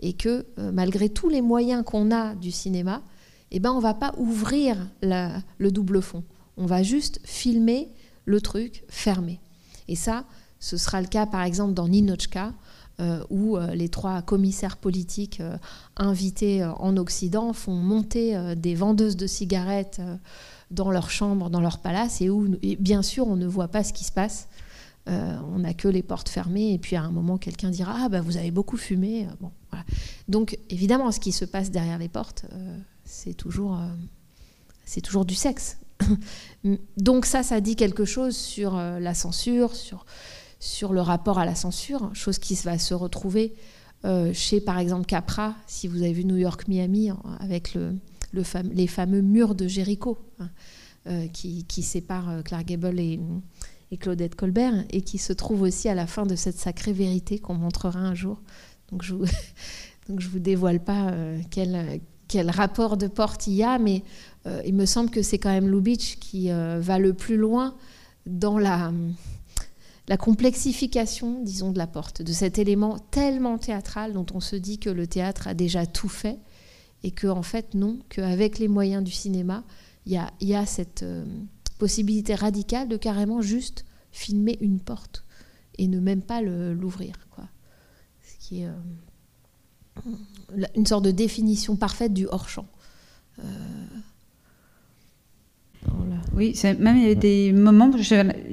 Et que euh, malgré tous les moyens qu'on a du cinéma, eh ben on va pas ouvrir le double fond, on va juste filmer le truc fermé. Et ça, ce sera le cas par exemple dans Ninochka, euh, où euh, les trois commissaires politiques invités en Occident font monter des vendeuses de cigarettes dans leur chambre, dans leur palace, et où bien sûr on ne voit pas ce qui se passe on n'a que les portes fermées et puis à un moment quelqu'un dira ah bah vous avez beaucoup fumé euh, donc évidemment ce qui se passe derrière les portes euh, c'est toujours c'est toujours du sexe. [coughs] Donc ça ça dit quelque chose sur la censure sur le rapport à la censure chose qui va se retrouver chez par exemple Capra si vous avez vu New York Miami avec le, les fameux murs de Jéricho hein, qui, qui, séparent Clark Gable et et Claudette Colbert, et qui se trouve aussi à la fin de cette sacrée vérité qu'on montrera un jour. Donc je [laughs] ne vous dévoile pas euh, quel, quel, rapport de porte il y a, mais euh, il me semble que c'est quand même Lubitsch qui euh, va le plus loin dans la, la complexification, disons, de la porte, de cet élément tellement théâtral dont on se dit que le théâtre a déjà tout fait, et que en fait non, qu'avec les moyens du cinéma, il y a, y a cette possibilité radicale de carrément juste filmer une porte et ne même pas l'ouvrir. Ce qui est euh, une sorte de définition parfaite du hors-champ. Euh, Oui, même il y avait des moments,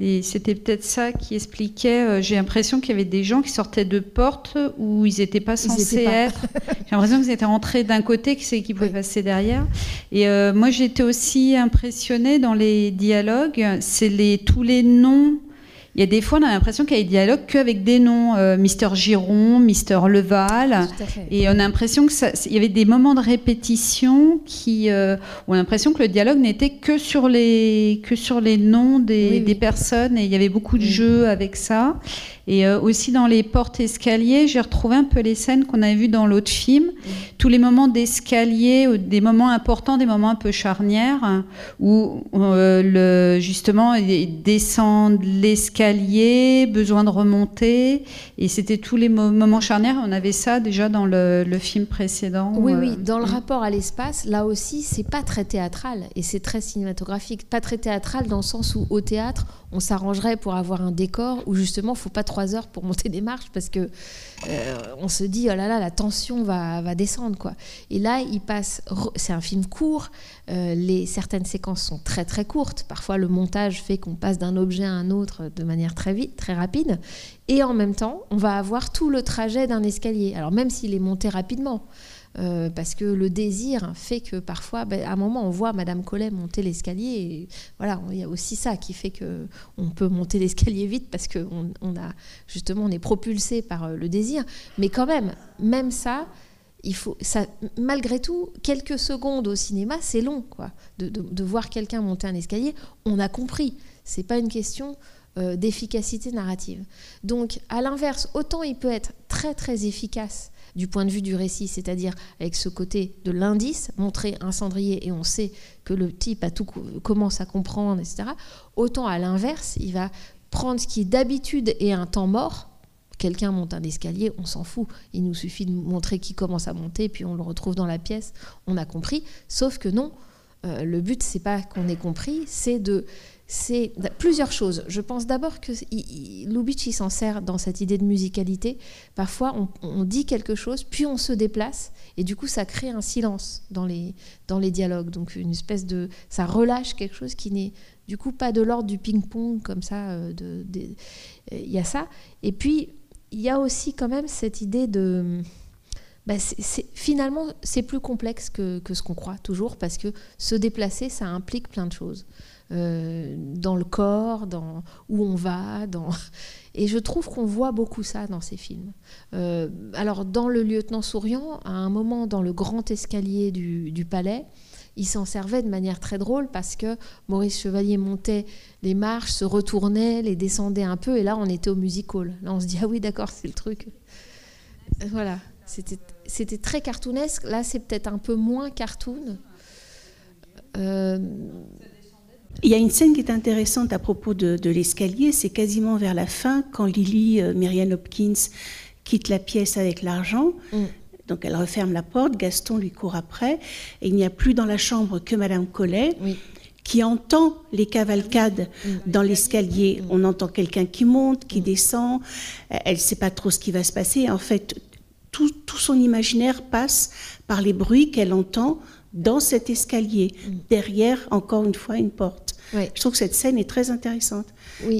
et c'était peut-être ça qui expliquait, euh, j'ai l'impression qu'il y avait des gens qui sortaient de portes où ils n'étaient pas censés être. j'ai l'impression qu'ils étaient rentrés d'un côté, qui qui pouvaient passer derrière. Et euh, moi, j'étais aussi impressionnée dans les dialogues, c'est les, tous les noms il y a des fois, on a l'impression qu'il y a des dialogues qu'avec des noms, euh, Mister Giron, Mister Leval, et on a l'impression que ça, il y avait des moments de répétition qui, euh, on a l'impression que le dialogue n'était que sur les que sur les noms des, des personnes, et il y avait beaucoup de jeux avec ça. Et euh, aussi dans les portes escaliers, j'ai retrouvé un peu les scènes qu'on avait vues dans l'autre film. Tous les moments d'escalier, des moments importants, des moments un peu charnières, où euh, le, justement, descendre l'escalier, besoin de remonter. Et c'était tous les moments charnières. On avait ça déjà dans le, film précédent. Oui, oui. Euh, dans le rapport à l'espace, là aussi, c'est pas très théâtral et c'est très cinématographique. Pas très théâtral dans le sens où au théâtre, on s'arrangerait pour avoir un décor où justement, il faut pas trois heures pour monter des marches parce que euh, on se dit oh là là, la tension va, va descendre quoi. Et là, il passe. C'est un film court. Euh, les certaines séquences sont très très courtes. Parfois, le montage fait qu'on passe d'un objet à un autre de manière très vite, très rapide. Et en même temps, on va avoir tout le trajet d'un escalier. Alors même s'il est monté rapidement. Euh, parce que le désir fait que parfois, ben, à un moment, on voit Madame Collet monter l'escalier. Et voilà, il y a aussi ça qui fait que on peut monter [laughs] l'escalier vite parce que on, a justement, on est propulsé par euh, le désir. Mais quand même, même ça, il faut, malgré tout, quelques secondes au cinéma, c'est long, quoi, de, voir quelqu'un monter un escalier. On a compris. C'est pas une question euh, d'efficacité narrative. Donc, à l'inverse, autant il peut être très très efficace du point de vue du récit, c'est-à-dire avec ce côté de l'indice, montrer un cendrier et on sait que le type commence à comprendre, etc. Autant à l'inverse, il va prendre ce qui d'habitude est un temps mort. Quelqu'un monte un escalier, on s'en fout. Il nous suffit de montrer qu'il commence à monter, puis on le retrouve dans la pièce, on a compris. Sauf que non, euh, le but, c'est pas qu'on ait compris, c'est de c'est plusieurs choses. Je pense d'abord que Lubitsch s'en sert dans cette idée de musicalité. Parfois, on, dit quelque chose, puis on se déplace, et du coup, ça crée un silence dans les, dialogues. Donc, une espèce de. Ça relâche quelque chose qui n'est du coup pas de l'ordre du ping-pong, comme ça. Euh, il y a ça. Et puis, il y a aussi quand même cette idée de. Bah, finalement, c'est plus complexe que ce qu'on croit toujours, parce que se déplacer, ça implique plein de choses. Euh, dans le corps, dans où on va. [laughs] Et je trouve qu'on voit beaucoup ça dans ces films. Euh, alors, dans Le lieutenant souriant, à un moment, dans le grand escalier du, palais, il s'en servait de manière très drôle parce que Maurice Chevalier montait les marches, se retournait, les descendait un peu, et là, on était au music hall. Là, on se dit, ah oui, d'accord, c'est le truc. Voilà, c'était très cartoonesque. Là, c'est peut-être un peu moins cartoon. Euh, il y a une scène qui est intéressante à propos de, l'escalier, c'est quasiment vers la fin, quand Lily, euh, Myriam Hopkins, quitte la pièce avec l'argent. Mm. Donc elle referme la porte, Gaston lui court après, et il n'y a plus dans la chambre que Madame Collet. qui entend les cavalcades mm. dans l'escalier. Mm. On entend quelqu'un qui monte, qui descend. Elle ne sait pas trop ce qui va se passer. En fait, tout, tout son imaginaire passe par les bruits qu'elle entend dans cet escalier, derrière, encore une fois, une porte. Je trouve que cette scène est très intéressante.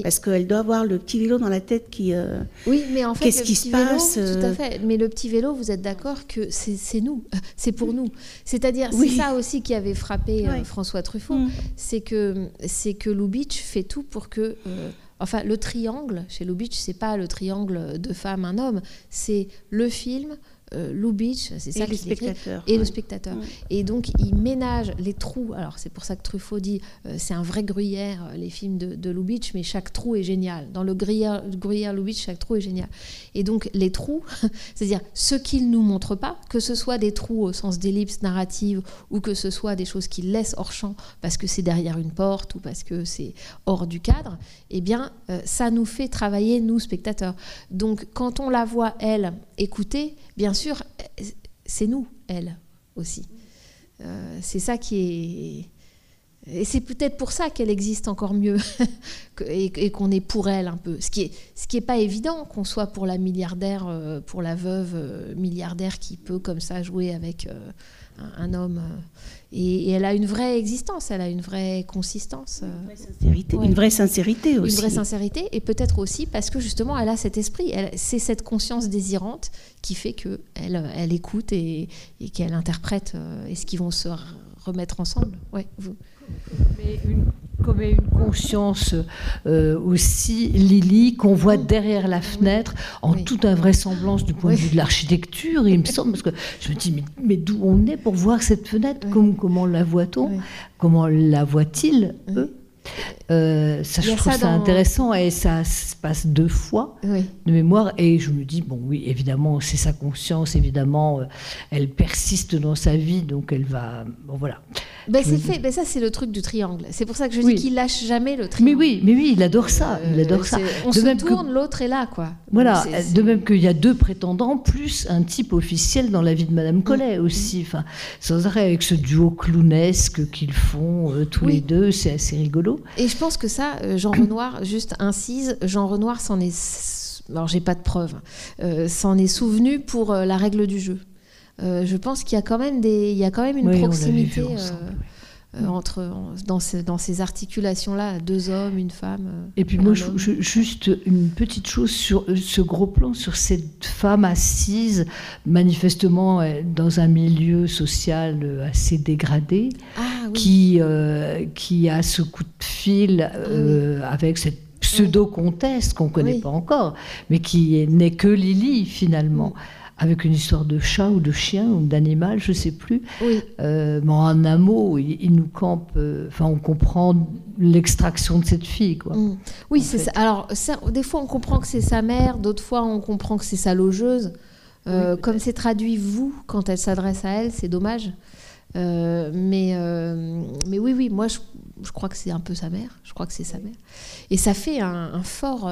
Parce qu'elle doit avoir le petit vélo dans la tête qui. Euh, oui, mais en fait, qu'est-ce qui se passe Tout à euh, fait. Mais le petit vélo, vous êtes d'accord que c'est nous, [laughs] c'est pour nous. C'est-à-dire, c'est ça aussi qui avait frappé euh, François Truffaut, mm. c'est que c'est que Lubitsch fait tout pour que. enfin, le triangle chez Lubitsch, c'est pas le triangle de femme un homme, c'est le film, euh, Lubitsch, c'est ça le spectateur, et le spectateur. Et donc il ménage les trous. Alors c'est pour ça que Truffaut dit euh, c'est un vrai gruyère euh, les films de, de, Lubitsch, mais chaque trou est génial. Dans le gruyère, gruyère Lubitsch, chaque trou est génial. Et donc les trous, [laughs] c'est-à-dire ce qu'il nous montre pas, que ce soit des trous au sens d'ellipse narrative ou que ce soit des choses qu'il laisse hors champ parce que c'est derrière une porte ou parce que c'est hors du cadre, eh bien ça nous fait travailler nous spectateurs. Donc quand on la voit elle écouter bien sûr, c'est nous, elle aussi. Euh, c'est ça qui est. Et c'est peut-être pour ça qu'elle existe encore mieux [laughs] et, qu'on est pour elle un peu. Ce qui est, ce qui est pas évident qu'on soit pour la milliardaire, euh, pour la veuve euh, milliardaire qui peut comme ça jouer avec un, homme. Et, elle a une vraie existence, elle a une vraie consistance. Une vraie sincérité, une vraie sincérité aussi. Une vraie sincérité et peut-être aussi parce que justement elle a cet esprit, c'est cette conscience désirante qui fait que elle, elle écoute et, et qu'elle interprète et ce qu'ils vont se remettre ensemble. Ouais, vous. Mais une, comme une conscience euh, aussi, Lily, qu'on voit derrière la fenêtre, en toute invraisemblance du point de vue de l'architecture, il me semble, parce que je me dis, mais, d'où on est pour voir cette fenêtre? Comment la voit-on? Comment la voit-il, eux? Euh, ça, je trouve ça, intéressant et ça se passe deux fois de mémoire. Et je me dis, bon, oui, évidemment, c'est sa conscience, évidemment, euh, elle persiste dans sa vie, donc elle va. Bon, voilà. Ben, c'est fait, ben, ça, c'est le truc du triangle. C'est pour ça que je dis qu'il lâche jamais le triangle. Mais oui, mais oui, il adore ça. il adore ça. On de se même tourne, l'autre est là, quoi. Voilà, de même qu'il y a deux prétendants, plus un type officiel dans la vie de Madame Collet mm. aussi. Enfin, sans arrêt, avec ce duo clownesque qu'ils font euh, tous les deux, c'est assez rigolo. Et je pense que ça, euh, Jean [coughs] Renoir, juste incise, Jean Renoir s'en est. Alors, j'ai pas de preuves, euh, s'en est souvenu pour euh, la règle du jeu. je pense qu'il y a quand même des, il y a quand même une proximité entre dans, dans ces articulations-là, deux hommes, une femme. Et puis moi, juste une petite chose sur ce gros plan, sur cette femme assise, manifestement dans un milieu social assez dégradé. Ah qui, euh, qui a ce coup de fil euh, avec cette pseudo-comtesse qu'on ne connaît pas encore, mais qui n'est que Lily finalement. Avec une histoire de chat ou de chien ou d'animal, je ne sais plus. Euh, mais en un mot, il, nous campe. Enfin, on comprend l'extraction de cette fille, quoi. Mm. Oui, c'est ça. Alors, des fois, on comprend que c'est sa mère, d'autres fois, on comprend que c'est sa logeuse. comme c'est traduit vous quand elle s'adresse à elle, c'est dommage. Euh, mais, euh, mais oui, oui, moi, je, je crois que c'est un peu sa mère. Je crois que c'est sa mère. Et ça fait un, fort.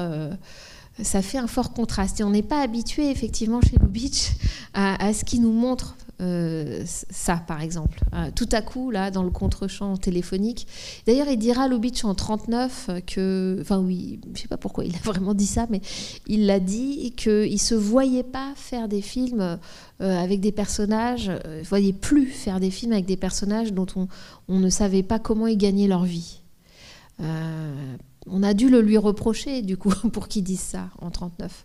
Ça fait un fort contraste. Et on n'est pas habitué, effectivement, chez Lubitsch, à, ce qu'il nous montre euh, ça, par exemple. Euh, tout à coup, là, dans le contre-champ téléphonique. D'ailleurs, il dira Lubitsch en 39 que, enfin oui, je sais pas pourquoi il a [laughs] vraiment dit ça, mais il l'a dit qu'il se voyait pas faire des films euh, avec des personnages, il voyait plus faire des films avec des personnages dont on, on ne savait pas comment ils gagnaient leur vie. On a dû le lui reprocher, du coup, [laughs] pour qu'il dise ça en 39.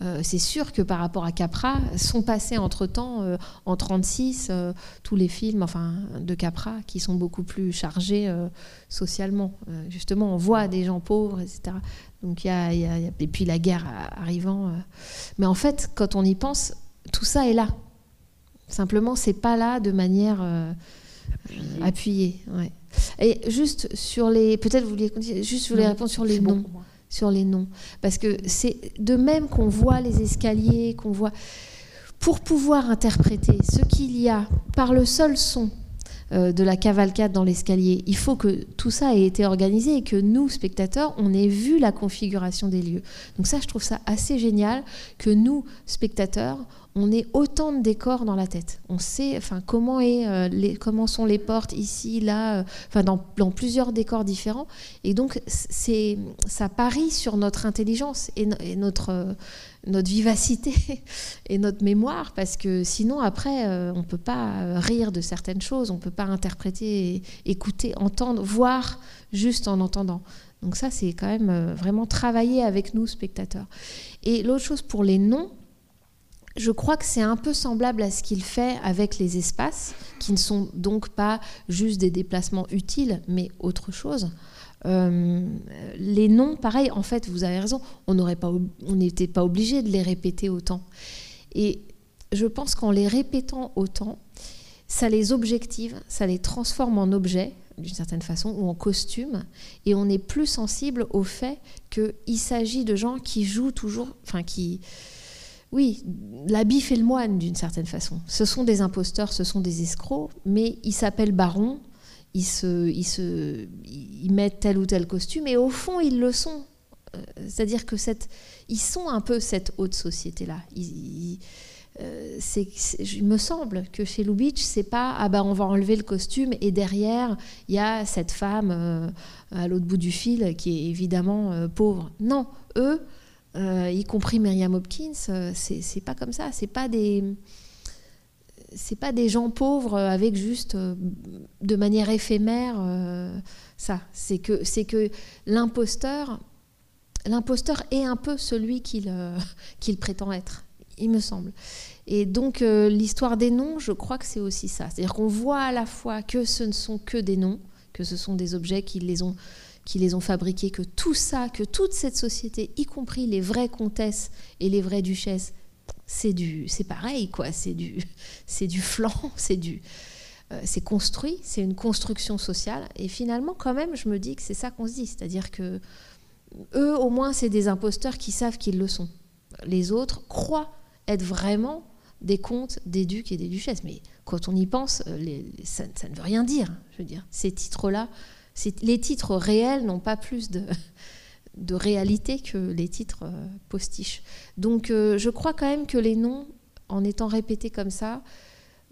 Euh, c'est sûr que par rapport à Capra, sont passés entre-temps, euh, en 36, euh, tous les films enfin, de Capra qui sont beaucoup plus chargés socialement. justement, on voit des gens pauvres, etc. Donc, y a, et puis la guerre arrivant. Mais en fait, quand on y pense, tout ça est là. Simplement, c'est pas là de manière appuyée. Et juste sur les. Peut-être vous vouliez juste vous voulez répondre sur les noms sur les noms. Parce que c'est de même qu'on voit les escaliers, qu'on voit... Pour pouvoir interpréter ce qu'il y a par le seul son euh, de la cavalcade dans l'escalier, il faut que tout ça ait été organisé et que nous, spectateurs, on ait vu la configuration des lieux. Donc ça, je trouve ça assez génial que nous, spectateurs, on ait autant de décors dans la tête. On sait enfin, comment, est, euh, sont les portes ici, là, euh, dans, plusieurs décors différents. Et donc, c'est, ça parie sur notre intelligence et, notre, euh, notre vivacité [laughs] et notre mémoire, parce que sinon, après, on ne peut pas rire de certaines choses, on ne peut pas interpréter, écouter, entendre, voir juste en entendant. Donc ça, c'est quand même vraiment travailler avec nous, spectateurs. Et l'autre chose pour les noms, je crois que c'est un peu semblable à ce qu'il fait avec les espaces, qui ne sont donc pas juste des déplacements utiles, mais autre chose. Euh, les noms, pareil, en fait, vous avez raison, on n'était pas, pas obligé de les répéter autant. Et je pense qu'en les répétant autant, ça les objective, ça les transforme en objets, d'une certaine façon, ou en costume, et on est plus sensible au fait qu'il s'agit de gens qui jouent toujours, enfin qui, oui, l'habit fait le moine d'une certaine façon. Ce sont des imposteurs, ce sont des escrocs, mais ils s'appellent barons, ils, se, ils, se, ils mettent tel ou tel costume, et au fond, ils le sont. Euh, c'est-à-dire que cette, ils sont un peu cette haute société-là. c'est, il me semble que chez Lubitsch, c'est pas ah ben on va enlever le costume et derrière il y a cette femme à l'autre bout du fil qui est évidemment pauvre. Non, eux, y compris Myriam Hopkins, c'est, c'est pas comme ça. C'est pas des c'est pas des gens pauvres avec juste euh, de manière éphémère euh, ça. C'est que c'est que l'imposteur, l'imposteur est un peu celui euh, [laughs] qu'il prétend être, il me semble. Et donc l'histoire des noms, je crois que c'est aussi ça. C'est-à-dire qu'on voit à la fois que ce ne sont que des noms, que ce sont des objets qui les ont qui les ont fabriqués, que tout ça, que toute cette société, y compris les vraies comtesses et les vraies duchesses, c'est du, c'est pareil quoi. C'est du, [laughs] c'est du flanc, [laughs] c'est du, euh, c'est construit, c'est une construction sociale. Et finalement, quand même, je me dis que c'est ça qu'on se dit, c'est-à-dire que eux, au moins, c'est des imposteurs qui savent qu'ils le sont. Les autres croient être vraiment des comtes, des ducs et des duchesses. Mais quand on y pense, euh, ça, ça, ne veut rien dire. Je veux dire, ces titres-là, les titres réels n'ont pas plus de, réalité que les titres euh, postiches. Donc euh, je crois quand même que les noms, en étant répétés comme ça,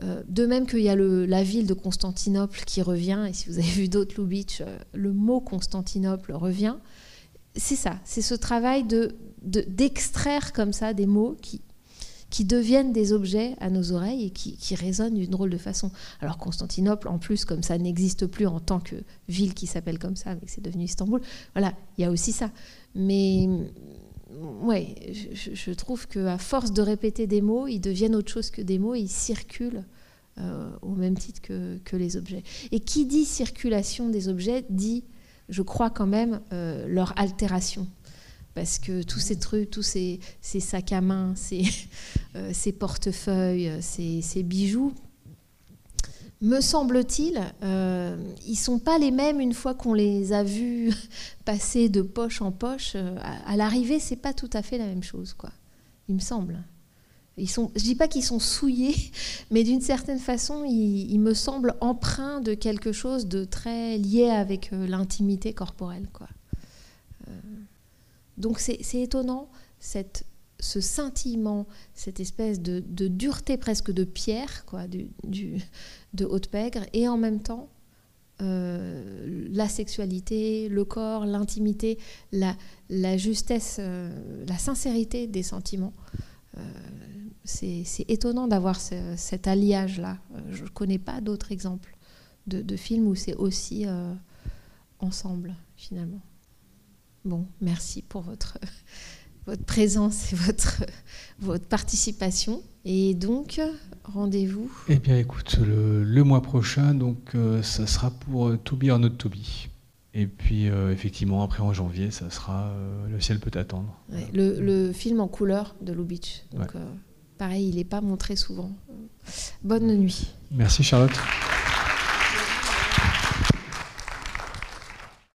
euh, de même qu'il y a la ville de Constantinople qui revient, et si vous avez [laughs] vu d'autres Lubitsch, le mot Constantinople revient, c'est ça, c'est ce travail de, d'extraire comme ça des mots qui, qui deviennent des objets à nos oreilles et qui, résonnent d'une drôle de façon. Alors Constantinople, en plus, comme ça n'existe plus en tant que ville qui s'appelle comme ça, mais c'est devenu Istanbul, voilà, il y a aussi ça. Mais ouais, je, trouve qu'à force de répéter des mots, ils deviennent autre chose que des mots, ils circulent euh, au même titre que, que, les objets. Et qui dit circulation des objets dit, je crois quand même, euh, leur altération parce que tous ces trucs, tous ces, sacs à main, [laughs] ces, euh, portefeuilles, ces, bijoux, me semble-t-il, euh, ils ne sont pas les mêmes une fois qu'on les a vus [laughs] passer de poche en poche. Euh, à, l'arrivée, c'est pas tout à fait la même chose, quoi. Il me semble. Ils sont, je dis pas qu'ils sont souillés, [laughs] mais d'une certaine façon, ils, me semblent empreints de quelque chose de très lié avec l'intimité corporelle, quoi. Donc c'est étonnant, ce scintillement, cette espèce de, dureté presque de pierre, quoi, de Haute-Pègre, et en même temps euh, la sexualité, le corps, l'intimité, la, la, justesse, euh, la sincérité des sentiments. Euh, c'est étonnant d'avoir cet alliage-là. Je ne connais pas d'autres exemples de, de, films où c'est aussi ensemble, finalement. Bon, merci pour votre, [laughs] votre présence et votre, votre participation. Et donc, rendez-vous Eh bien, écoute, le, mois prochain, donc, euh, ça sera pour euh, To Be or Not To Be. Et puis, euh, effectivement, après en janvier, ça sera Le ciel peut attendre. le, le, film en couleur de Lubitsch. Donc, pareil, il n'est pas montré souvent. Bonne nuit. Merci, Charlotte.